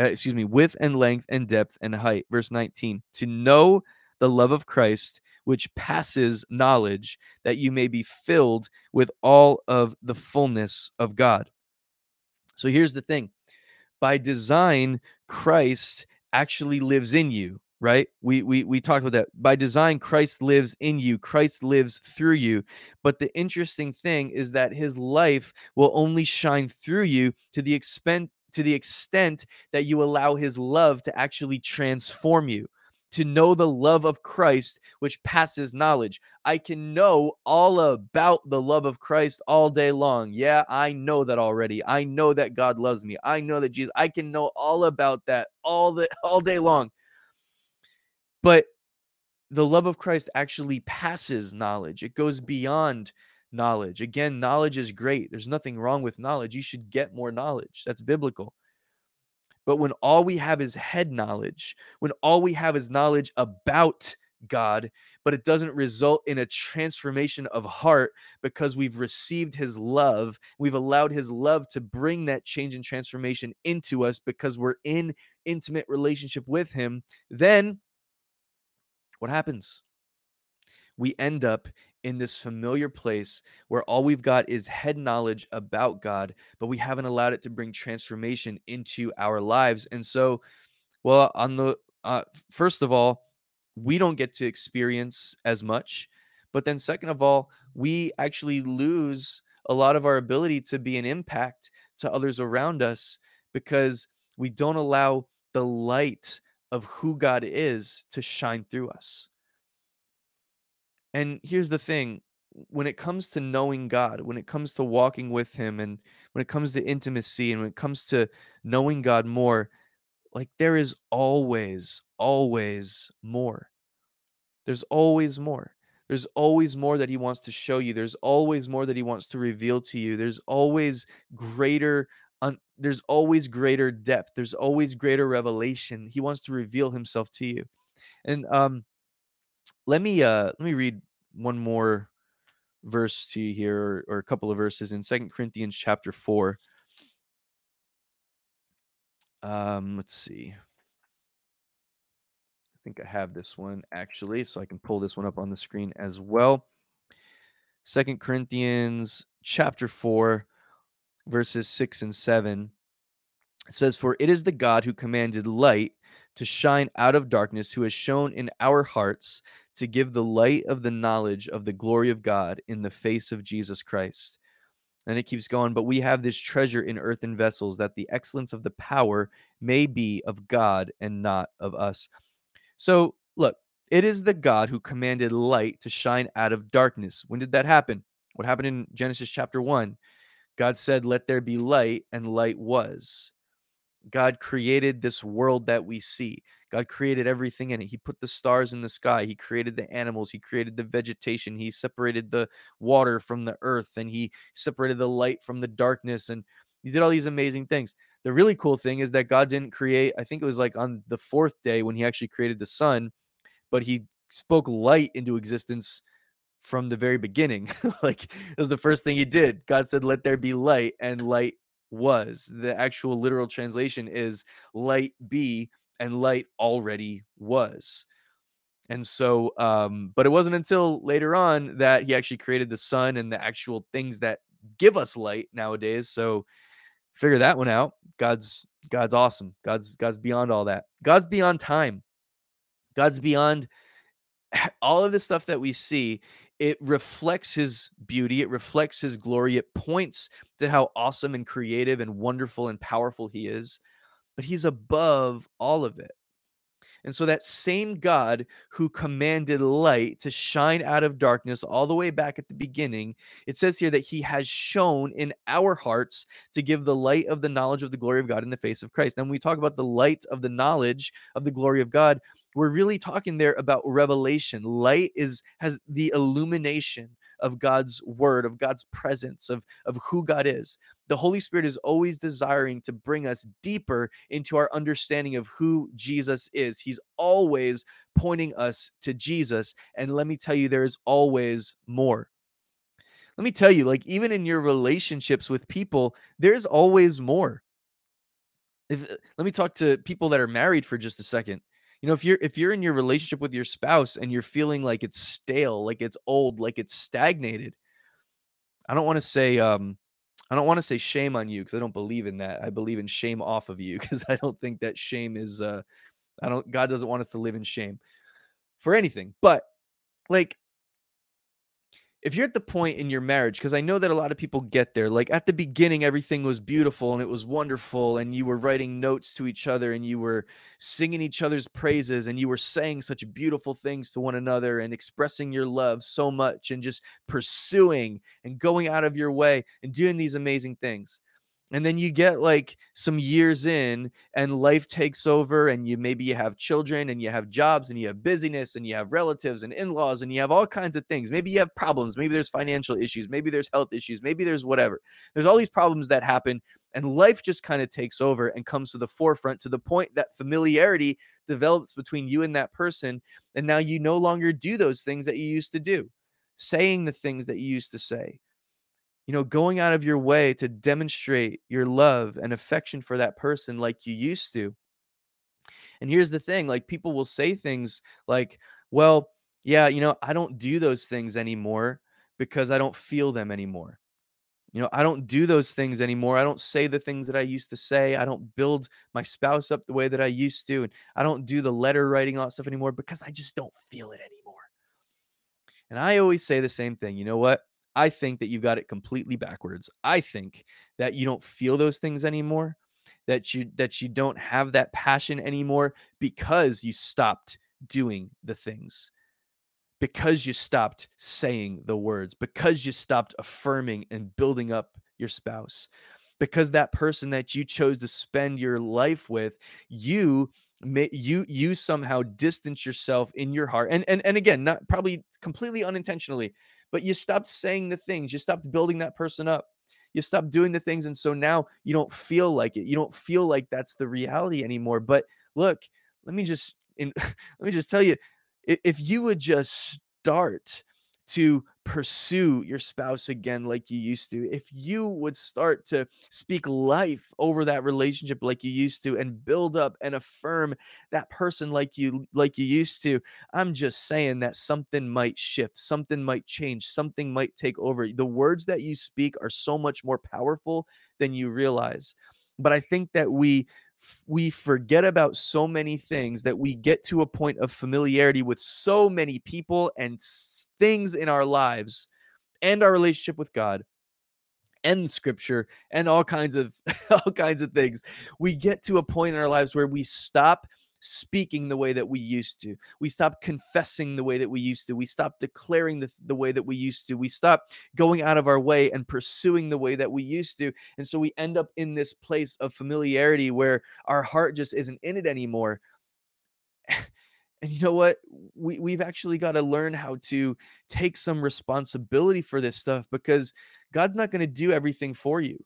uh, excuse me, width and length and depth and height. Verse 19, to know the love of Christ, which passes knowledge, that you may be filled with all of the fullness of God. So here's the thing by design, Christ actually lives in you right? We we we talked about that. By design christ lives in you. Christ lives through you. But the interesting thing is that his life will only shine through you to the extent to the extent that you allow his love to actually transform you to know the love of Christ, which passes knowledge. I can know all about the love of Christ all day long. Yeah, I know that already. I know that God loves me. I know that Jesus, I can know all about that all the all day long. But the love of Christ actually passes knowledge. It goes beyond knowledge. Again, knowledge is great. There's nothing wrong with knowledge. You should get more knowledge. That's biblical. But when all we have is head knowledge, when all we have is knowledge about God, but it doesn't result in a transformation of heart because we've received his love. We've allowed his love to bring that change and transformation into us because we're in intimate relationship with him. Then what happens? We end up in this familiar place where all we've got is head knowledge about God, but we haven't allowed it to bring transformation into our lives. And so, well, on the uh, first of all, we don't get to experience as much. But then, second of all, we actually lose a lot of our ability to be an impact to others around us because we don't allow the light of who God is to shine through us. And here's the thing when it comes to knowing God, when it comes to walking with Him, and when it comes to intimacy, and when it comes to knowing God more, like there is always, always more. There's always more. There's always more that He wants to show you. There's always more that He wants to reveal to you. There's always greater. Un- there's always greater depth. There's always greater revelation. He wants to reveal Himself to you. And um, let me uh let me read one more verse to you here or, or a couple of verses in second corinthians chapter 4 um let's see. I think i have this one actually so i can pull this one up on the screen as well. Second corinthians chapter 4 verses 6 and 7 it says for it is the god who commanded light to shine out of darkness who has shone in our hearts to give the light of the knowledge of the glory of God in the face of Jesus Christ. And it keeps going, but we have this treasure in earthen vessels that the excellence of the power may be of God and not of us. So, look, it is the God who commanded light to shine out of darkness. When did that happen? What happened in Genesis chapter 1? God said, Let there be light, and light was. God created this world that we see. God created everything in it. He put the stars in the sky. He created the animals. He created the vegetation. He separated the water from the earth and he separated the light from the darkness. And he did all these amazing things. The really cool thing is that God didn't create, I think it was like on the fourth day when he actually created the sun, but he spoke light into existence from the very beginning. like it was the first thing he did. God said, Let there be light, and light was. The actual literal translation is light be, and light already was. And so, um, but it wasn't until later on that he actually created the sun and the actual things that give us light nowadays. So figure that one out. God's God's awesome. God's God's beyond all that. God's beyond time. God's beyond all of the stuff that we see it reflects his beauty, it reflects his glory, it points to how awesome and creative and wonderful and powerful he is, but he's above all of it. And so that same God who commanded light to shine out of darkness all the way back at the beginning, it says here that he has shone in our hearts to give the light of the knowledge of the glory of God in the face of Christ. And when we talk about the light of the knowledge of the glory of God, we're really talking there about revelation. Light is has the illumination of God's word, of God's presence, of, of who God is. The Holy Spirit is always desiring to bring us deeper into our understanding of who Jesus is. He's always pointing us to Jesus. And let me tell you, there is always more. Let me tell you, like, even in your relationships with people, there's always more if uh, let me talk to people that are married for just a second. You know, if you're if you're in your relationship with your spouse and you're feeling like it's stale, like it's old, like it's stagnated, I don't want to say um I don't want to say shame on you because I don't believe in that. I believe in shame off of you because I don't think that shame is uh I don't God doesn't want us to live in shame for anything. But like if you're at the point in your marriage because i know that a lot of people get there like at the beginning everything was beautiful and it was wonderful and you were writing notes to each other and you were singing each other's praises and you were saying such beautiful things to one another and expressing your love so much and just pursuing and going out of your way and doing these amazing things and then you get like some years in and life takes over and you maybe you have children and you have jobs and you have busyness and you have relatives and in-laws and you have all kinds of things. Maybe you have problems. Maybe there's financial issues. Maybe there's health issues. Maybe there's whatever. There's all these problems that happen and life just kind of takes over and comes to the forefront to the point that familiarity develops between you and that person and now you no longer do those things that you used to do. Saying the things that you used to say you know, going out of your way to demonstrate your love and affection for that person like you used to. And here's the thing like, people will say things like, well, yeah, you know, I don't do those things anymore because I don't feel them anymore. You know, I don't do those things anymore. I don't say the things that I used to say. I don't build my spouse up the way that I used to. And I don't do the letter writing, all that stuff anymore because I just don't feel it anymore. And I always say the same thing. You know what? I think that you got it completely backwards. I think that you don't feel those things anymore, that you that you don't have that passion anymore because you stopped doing the things. Because you stopped saying the words, because you stopped affirming and building up your spouse. Because that person that you chose to spend your life with, you you you somehow distance yourself in your heart and and and again not probably completely unintentionally but you stopped saying the things, you stopped building that person up. You stopped doing the things. And so now you don't feel like it. You don't feel like that's the reality anymore. But look, let me just in, let me just tell you, if you would just start to pursue your spouse again like you used to, if you would start to speak life over that relationship like you used to and build up and affirm that person like you like you used to, I'm just saying that something might shift, something might change, something might take over. The words that you speak are so much more powerful than you realize. But I think that we we forget about so many things that we get to a point of familiarity with so many people and things in our lives and our relationship with God and scripture and all kinds of all kinds of things. We get to a point in our lives where we stop speaking the way that we used to. We stop confessing the way that we used to. We stop declaring the, the way that we used to. We stop going out of our way and pursuing the way that we used to. And so we end up in this place of familiarity where our heart just isn't in it anymore. And you know what? We, we've actually got to learn how to take some responsibility for this stuff because God's not going to do everything for you.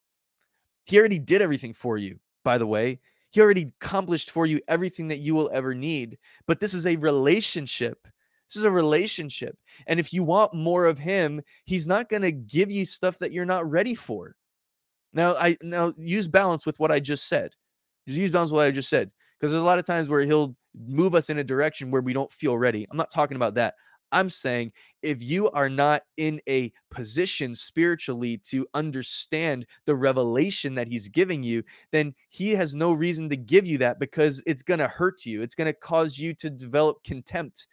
He already did everything for you, by the way. He already accomplished for you everything that you will ever need. But this is a relationship. This is a relationship. And if you want more of him, he's not going to give you stuff that you're not ready for. Now, I now use balance with what I just said. Just use balance with what I just said. Because there's a lot of times where he'll move us in a direction where we don't feel ready. I'm not talking about that. I'm saying if you are not in a position spiritually to understand the revelation that he's giving you, then he has no reason to give you that because it's going to hurt you. It's going to cause you to develop contempt.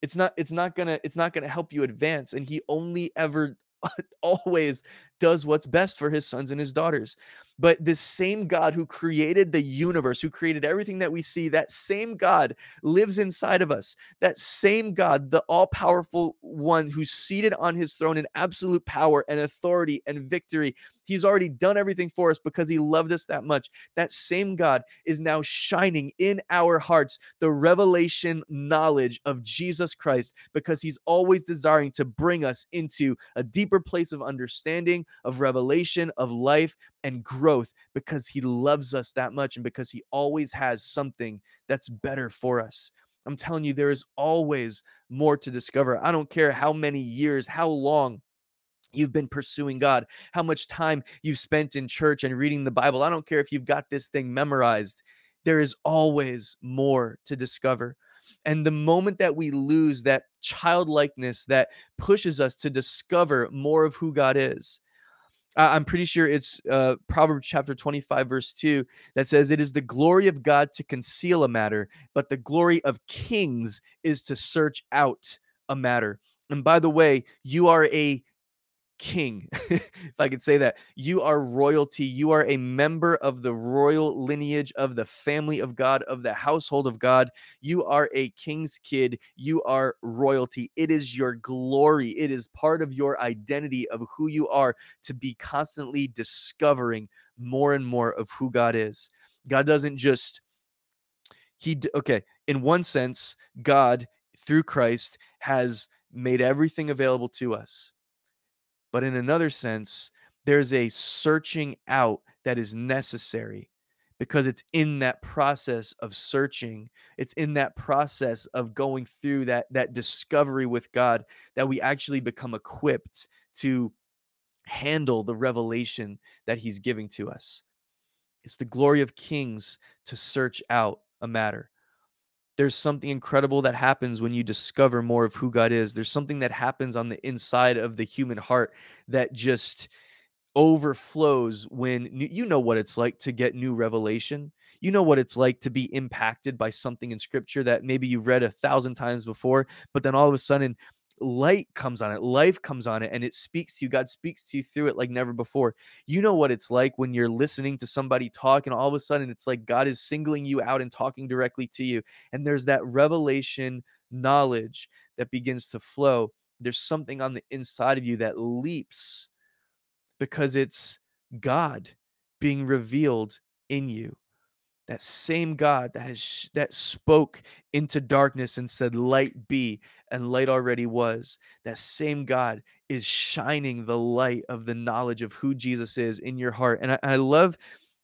It's not it's not going to it's not going to help you advance and he only ever always does what's best for his sons and his daughters. But this same God who created the universe, who created everything that we see, that same God lives inside of us. That same God, the all powerful one who's seated on his throne in absolute power and authority and victory, He's already done everything for us because he loved us that much. That same God is now shining in our hearts the revelation knowledge of Jesus Christ because he's always desiring to bring us into a deeper place of understanding, of revelation, of life and growth because he loves us that much and because he always has something that's better for us. I'm telling you, there is always more to discover. I don't care how many years, how long you've been pursuing God, how much time you've spent in church and reading the Bible. I don't care if you've got this thing memorized, there is always more to discover. And the moment that we lose that childlikeness that pushes us to discover more of who God is, I'm pretty sure it's uh, Proverbs chapter 25, verse 2, that says, It is the glory of God to conceal a matter, but the glory of kings is to search out a matter. And by the way, you are a king, if I could say that. You are royalty. You are a member of the royal lineage of the family of God, of the household of God. You are a king's kid. You are royalty. It is your glory. It is part of your identity of who you are to be constantly discovering more and more of who God is. God doesn't just, He, okay, in one sense, God through Christ has made everything available to us but in another sense, there's a searching out that is necessary because it's in that process of searching it's in that process of going through that that discovery with god that we actually become equipped to handle the revelation that he's giving to us. It's the glory of kings to search out a matter there's something incredible that happens when you discover more of who God is. There's something that happens on the inside of the human heart that just overflows when you know what it's like to get new revelation. You know what it's like to be impacted by something in scripture that maybe you've read a thousand times before, but then all of a sudden light comes on it, life comes on it, and it speaks to you. God speaks to you through it like never before. You know what it's like when you're listening to somebody talk, and all of a sudden it's like God is singling you out and talking directly to you. And there's that revelation knowledge that begins to flow. There's something on the inside of you that leaps because it's God being revealed in you that same God that has that spoke into darkness and said light be and light already was. That same God is shining the light of the knowledge of who Jesus is in your heart and I, I love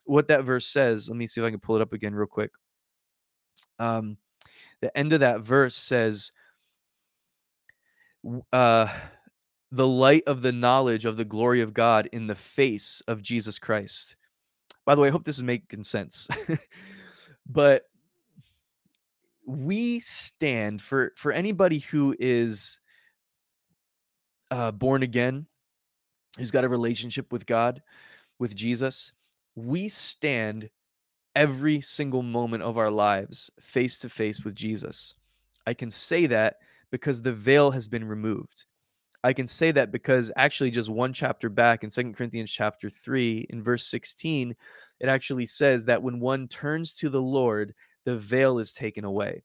what that verse says. Let me see if I can pull it up again real quick. Um the end of that verse says uh the light of the knowledge of the glory of God in the face of Jesus Christ by the way, I hope this is making sense. but we stand for for anybody who is uh, born again, who's got a relationship with God, with Jesus. We stand every single moment of our lives face to face with Jesus. I can say that because the veil has been removed. I can say that because actually, just one chapter back in Second Corinthians chapter 3, in verse 16, it actually says that when one turns to the Lord, the veil is taken away.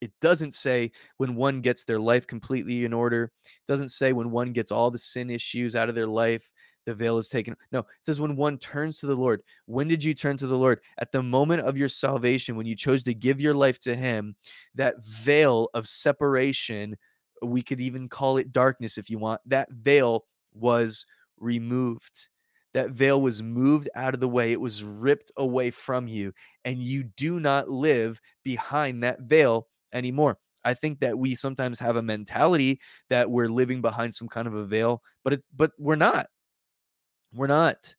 It doesn't say when one gets their life completely in order. It doesn't say when one gets all the sin issues out of their life, the veil is taken. No, it says when one turns to the Lord. When did you turn to the Lord? At the moment of your salvation, when you chose to give your life to Him, that veil of separation we could even call it darkness if you want. That veil was removed. That veil was moved out of the way. It was ripped away from you. And you do not live behind that veil anymore. I think that we sometimes have a mentality that we're living behind some kind of a veil, but it's but we're not. We're not.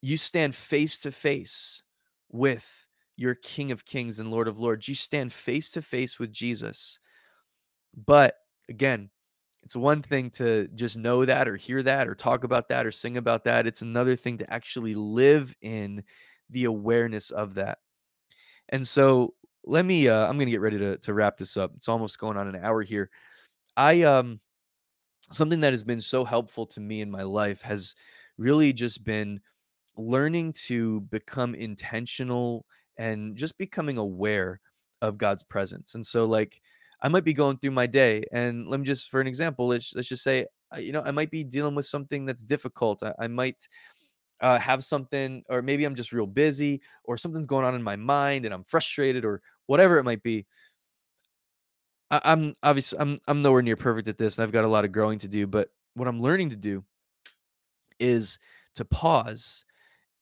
You stand face to face with your King of Kings and Lord of Lords. You stand face to face with Jesus. But again, it's one thing to just know that or hear that or talk about that or sing about that. It's another thing to actually live in the awareness of that. And so let me uh I'm to get ready to to wrap this up. It's almost going on an hour here. I um something that has been so helpful to me in my life has really just been learning to become intentional and just becoming aware of God's presence. And so like I might be going through my day, and let me just, for an example, let's let's just say, uh, you know, I might be dealing with something that's difficult. I, I might uh, have something, or maybe I'm just real busy, or something's going on in my mind, and I'm frustrated, or whatever it might be. I, I'm obviously I'm I'm nowhere near perfect at this, and I've got a lot of growing to do. But what I'm learning to do is to pause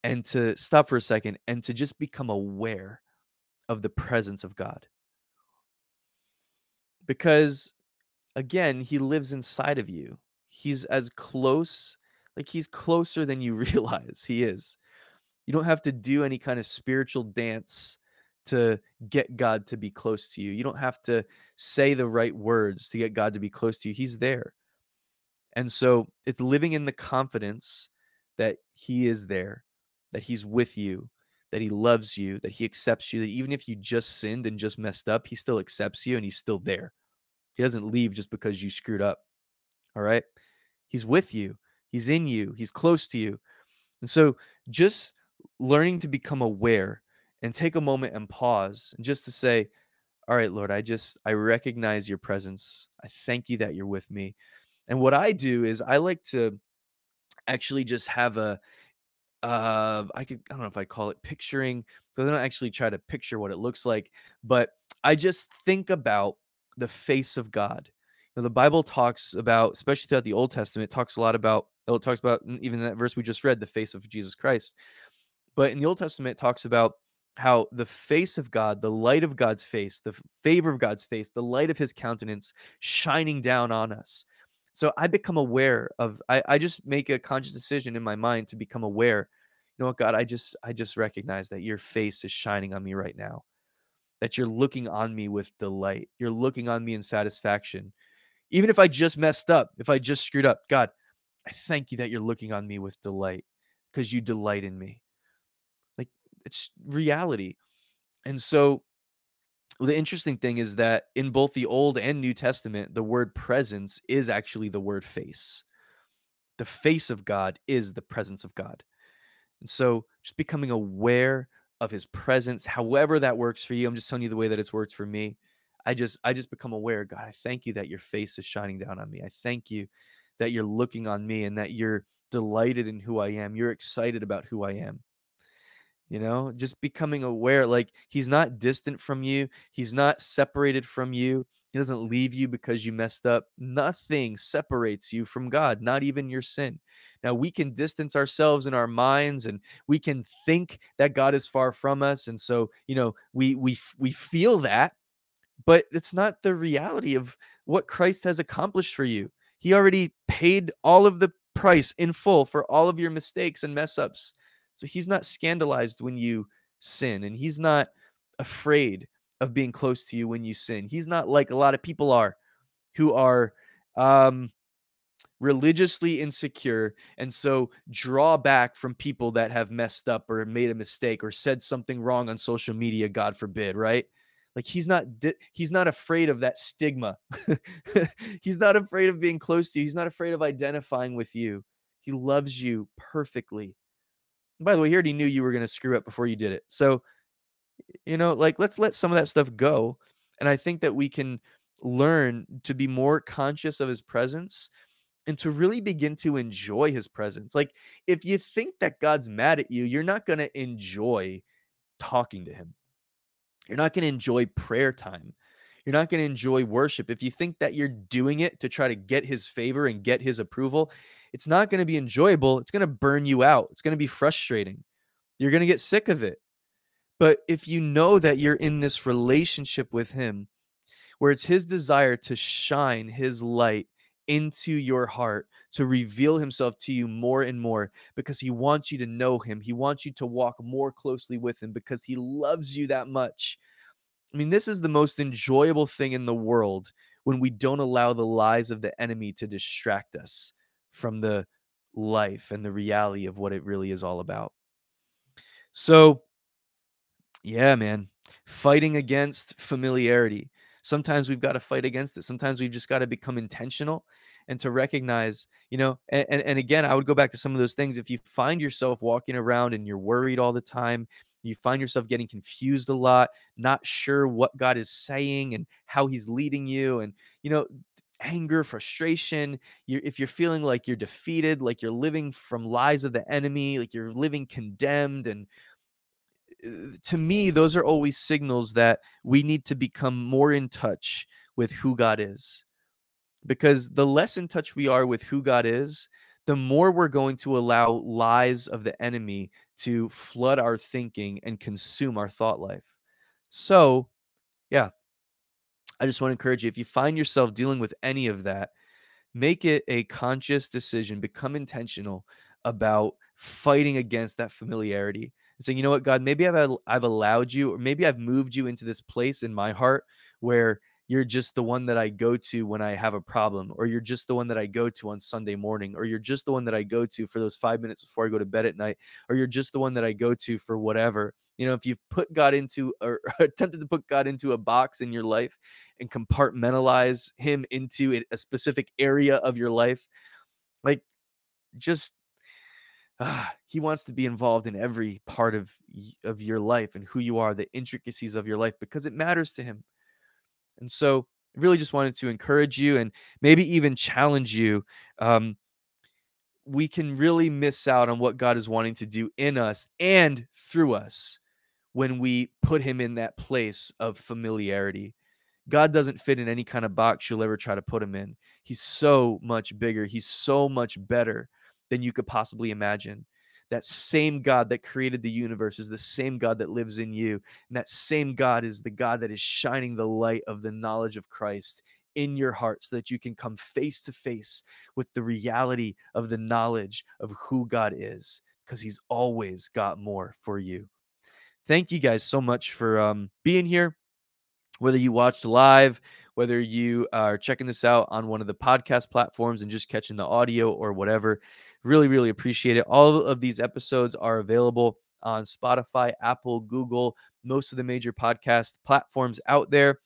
and to stop for a second and to just become aware of the presence of God because again, he lives inside of you. He's as close, like he's closer than you realize he is. You don't have to do any kind of spiritual dance to get God to be close to you. You don't have to say the right words to get God to be close to you. He's there. And so it's living in the confidence that He is there, that He's with you, that He loves you, that He accepts you, that even if you just sinned and just messed up, He still accepts you and He's still there. He doesn't leave just because you screwed up. All right. He's with you, He's in you, He's close to you. And so just learning to become aware and take a moment and pause and just to say, All right, Lord, I just, I recognize your presence. I thank you that you're with me. And what I do is I like to actually just have a uh I could I don't know if I call it picturing, so I don't actually try to picture what it looks like, but I just think about the face of God. You know, the Bible talks about, especially throughout the Old Testament, it talks a lot about it talks about even that verse we just read, the face of Jesus Christ. But in the Old Testament, it talks about how the face of God, the light of God's face, the favor of God's face, the light of his countenance shining down on us. So I become aware of I, I just make a conscious decision in my mind to become aware. You know what, God, I just I just recognize that your face is shining on me right now. That you're looking on me with delight. You're looking on me in satisfaction. Even if I just messed up, if I just screwed up, God, I thank you that you're looking on me with delight because you delight in me. Like it's reality. And so the interesting thing is that in both the Old and New Testament, the word presence is actually the word face. The face of God is the presence of God. And so just becoming aware of his presence, however that works for you. I'm just telling you the way that it's worked for me. I just I just become aware, God, I thank you that your face is shining down on me. I thank you that you're looking on me and that you're delighted in who I am. You're excited about who I am you know just becoming aware like he's not distant from you he's not separated from you he doesn't leave you because you messed up nothing separates you from god not even your sin. Now we can distance ourselves in our minds and we can think that god is far from us and so you know we we we feel that but it's not the reality of what christ has accomplished for you. He already paid all of the price in full for all of your mistakes and mess ups so he's not scandalized when you sin, and he's not afraid of being close to you when you sin. He's not like a lot of people are who are um, religiously insecure and so draw back from people that have messed up or made a mistake or said something wrong on social media god forbid right? Like he's not he's not afraid of that stigma. He's not afraid of being close to you. He's not afraid of identifying with you. He loves you perfectly by the way, he already knew you were going to screw up before you did it. So, you know, like let's let some of that stuff go. And I think that we can learn to be more conscious of his presence and to really begin to enjoy his presence. Like, if you think that God's mad at you, you're not going to enjoy talking to him. You're not going to enjoy prayer time. You're not going to enjoy worship. If you think that you're doing it to try to get his favor and get his approval, it's not going to be enjoyable. It's going to burn you out. It's going to be frustrating. You're going to get sick of it. But if you know that you're in this relationship with Him, where it's His desire to shine His light into your heart, to reveal Himself to you more and more, because He wants you to know Him, He wants you to walk more closely with Him, because He loves you that much. I mean, this is the most enjoyable thing in the world when we don't allow the lies of the enemy to distract us from the life and the reality of what it really is all about. So, yeah, man, fighting against familiarity. Sometimes we've got to fight against it. Sometimes we've just got to become intentional and to recognize, you know, and, and, and again, I would go back to some of those things. If you find yourself walking around and you're worried all the time, you find yourself getting confused a lot, not sure what God is saying and how he's leading you. And, you know, anger, frustration, you if you're feeling like you're defeated, like you're living from lies of the enemy, like you're living condemned and uh, to me those are always signals that we need to become more in touch with who God is. Because the less in touch we are with who God is, the more we're going to allow lies of the enemy to flood our thinking and consume our thought life. So, yeah, I just want to encourage you if you find yourself dealing with any of that, make it a conscious decision, become intentional about fighting against that familiarity and saying, you know what, God, maybe I've I've allowed you, or maybe I've moved you into this place in my heart where you're just the one that I go to when I have a problem, or you're just the one that I go to on Sunday morning, or you're just the one that I go to for those five minutes before I go to bed at night, or you're just the one that I go to for whatever. You know, if you've put God into or attempted to put God into a box in your life and compartmentalize him into a specific area of your life, like just uh, he wants to be involved in every part of of your life and who you are, the intricacies of your life because it matters to him. And so, really just wanted to encourage you and maybe even challenge you. Um, we can really miss out on what God is wanting to do in us and through us when we put him in that place of familiarity. God doesn't fit in any kind of box you'll ever try to put him in. He's so much bigger, he's so much better than you could possibly imagine. That same God that created the universe is the same God that lives in you. And that same God is the God that is shining the light of the knowledge of Christ in your heart so that you can come face to face with the reality of the knowledge of who God is because he's always got more for you. Thank you guys so much for um, being here. Whether you watched live, whether you are checking this out on one of the podcast platforms and just catching the audio or whatever, really, really appreciate it. All of these episodes are available on Spotify, Apple, Google, most of the major podcast platforms out there.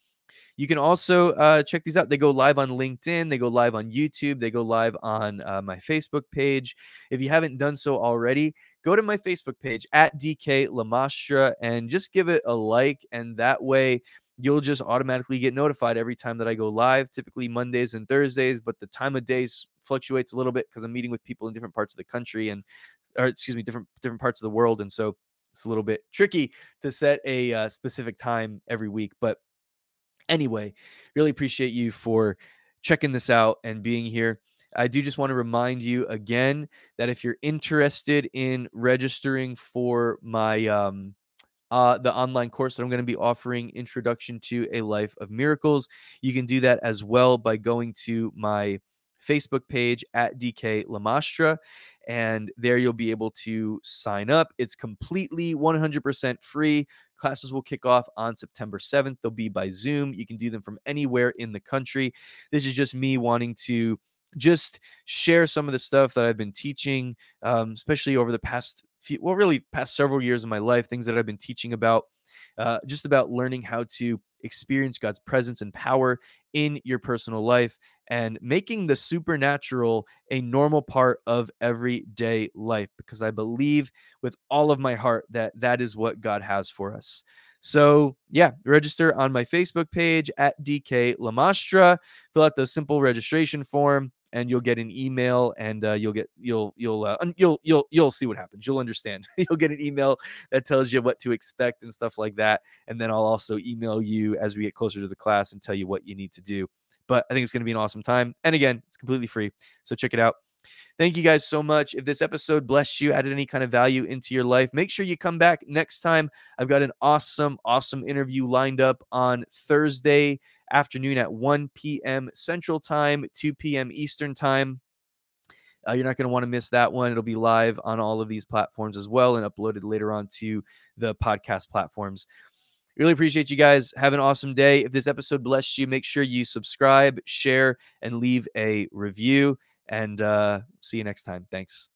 You can also uh, check these out. They go live on LinkedIn, they go live on YouTube, they go live on uh, my Facebook page. If you haven't done so already, go to my Facebook page at DK Lamastra and just give it a like. And that way, you'll just automatically get notified every time that I go live, typically Mondays and Thursdays, but the time of days fluctuates a little bit because I'm meeting with people in different parts of the country and or excuse me, different different parts of the world and so it's a little bit tricky to set a uh, specific time every week, but anyway, really appreciate you for checking this out and being here. I do just want to remind you again that if you're interested in registering for my um, uh, the online course that I'm going to be offering, Introduction to a Life of Miracles. You can do that as well by going to my Facebook page at DK Lamastra. And there you'll be able to sign up. It's completely 100% free. Classes will kick off on September 7th. They'll be by Zoom. You can do them from anywhere in the country. This is just me wanting to just share some of the stuff that I've been teaching, um, especially over the past few, well, really past several years of my life, things that I've been teaching about, uh, just about learning how to experience God's presence and power in your personal life and making the supernatural a normal part of everyday life because I believe with all of my heart that that is what God has for us. So, yeah, register on my Facebook page at DK Lamastra. Fill out the simple registration form and you'll get an email and uh, you'll get you'll you'll uh, you'll you'll you'll see what happens you'll understand you'll get an email that tells you what to expect and stuff like that and then i'll also email you as we get closer to the class and tell you what you need to do but i think it's going to be an awesome time and again it's completely free so check it out Thank you guys so much. If this episode blessed you, added any kind of value into your life, make sure you come back next time. I've got an awesome, awesome interview lined up on Thursday afternoon at 1 p.m. Central Time, 2 p.m. Eastern Time. Uh, you're not going to want to miss that one. It'll be live on all of these platforms as well and uploaded later on to the podcast platforms. Really appreciate you guys. Have an awesome day. If this episode blessed you, make sure you subscribe, share, and leave a review. And uh, see you next time. Thanks.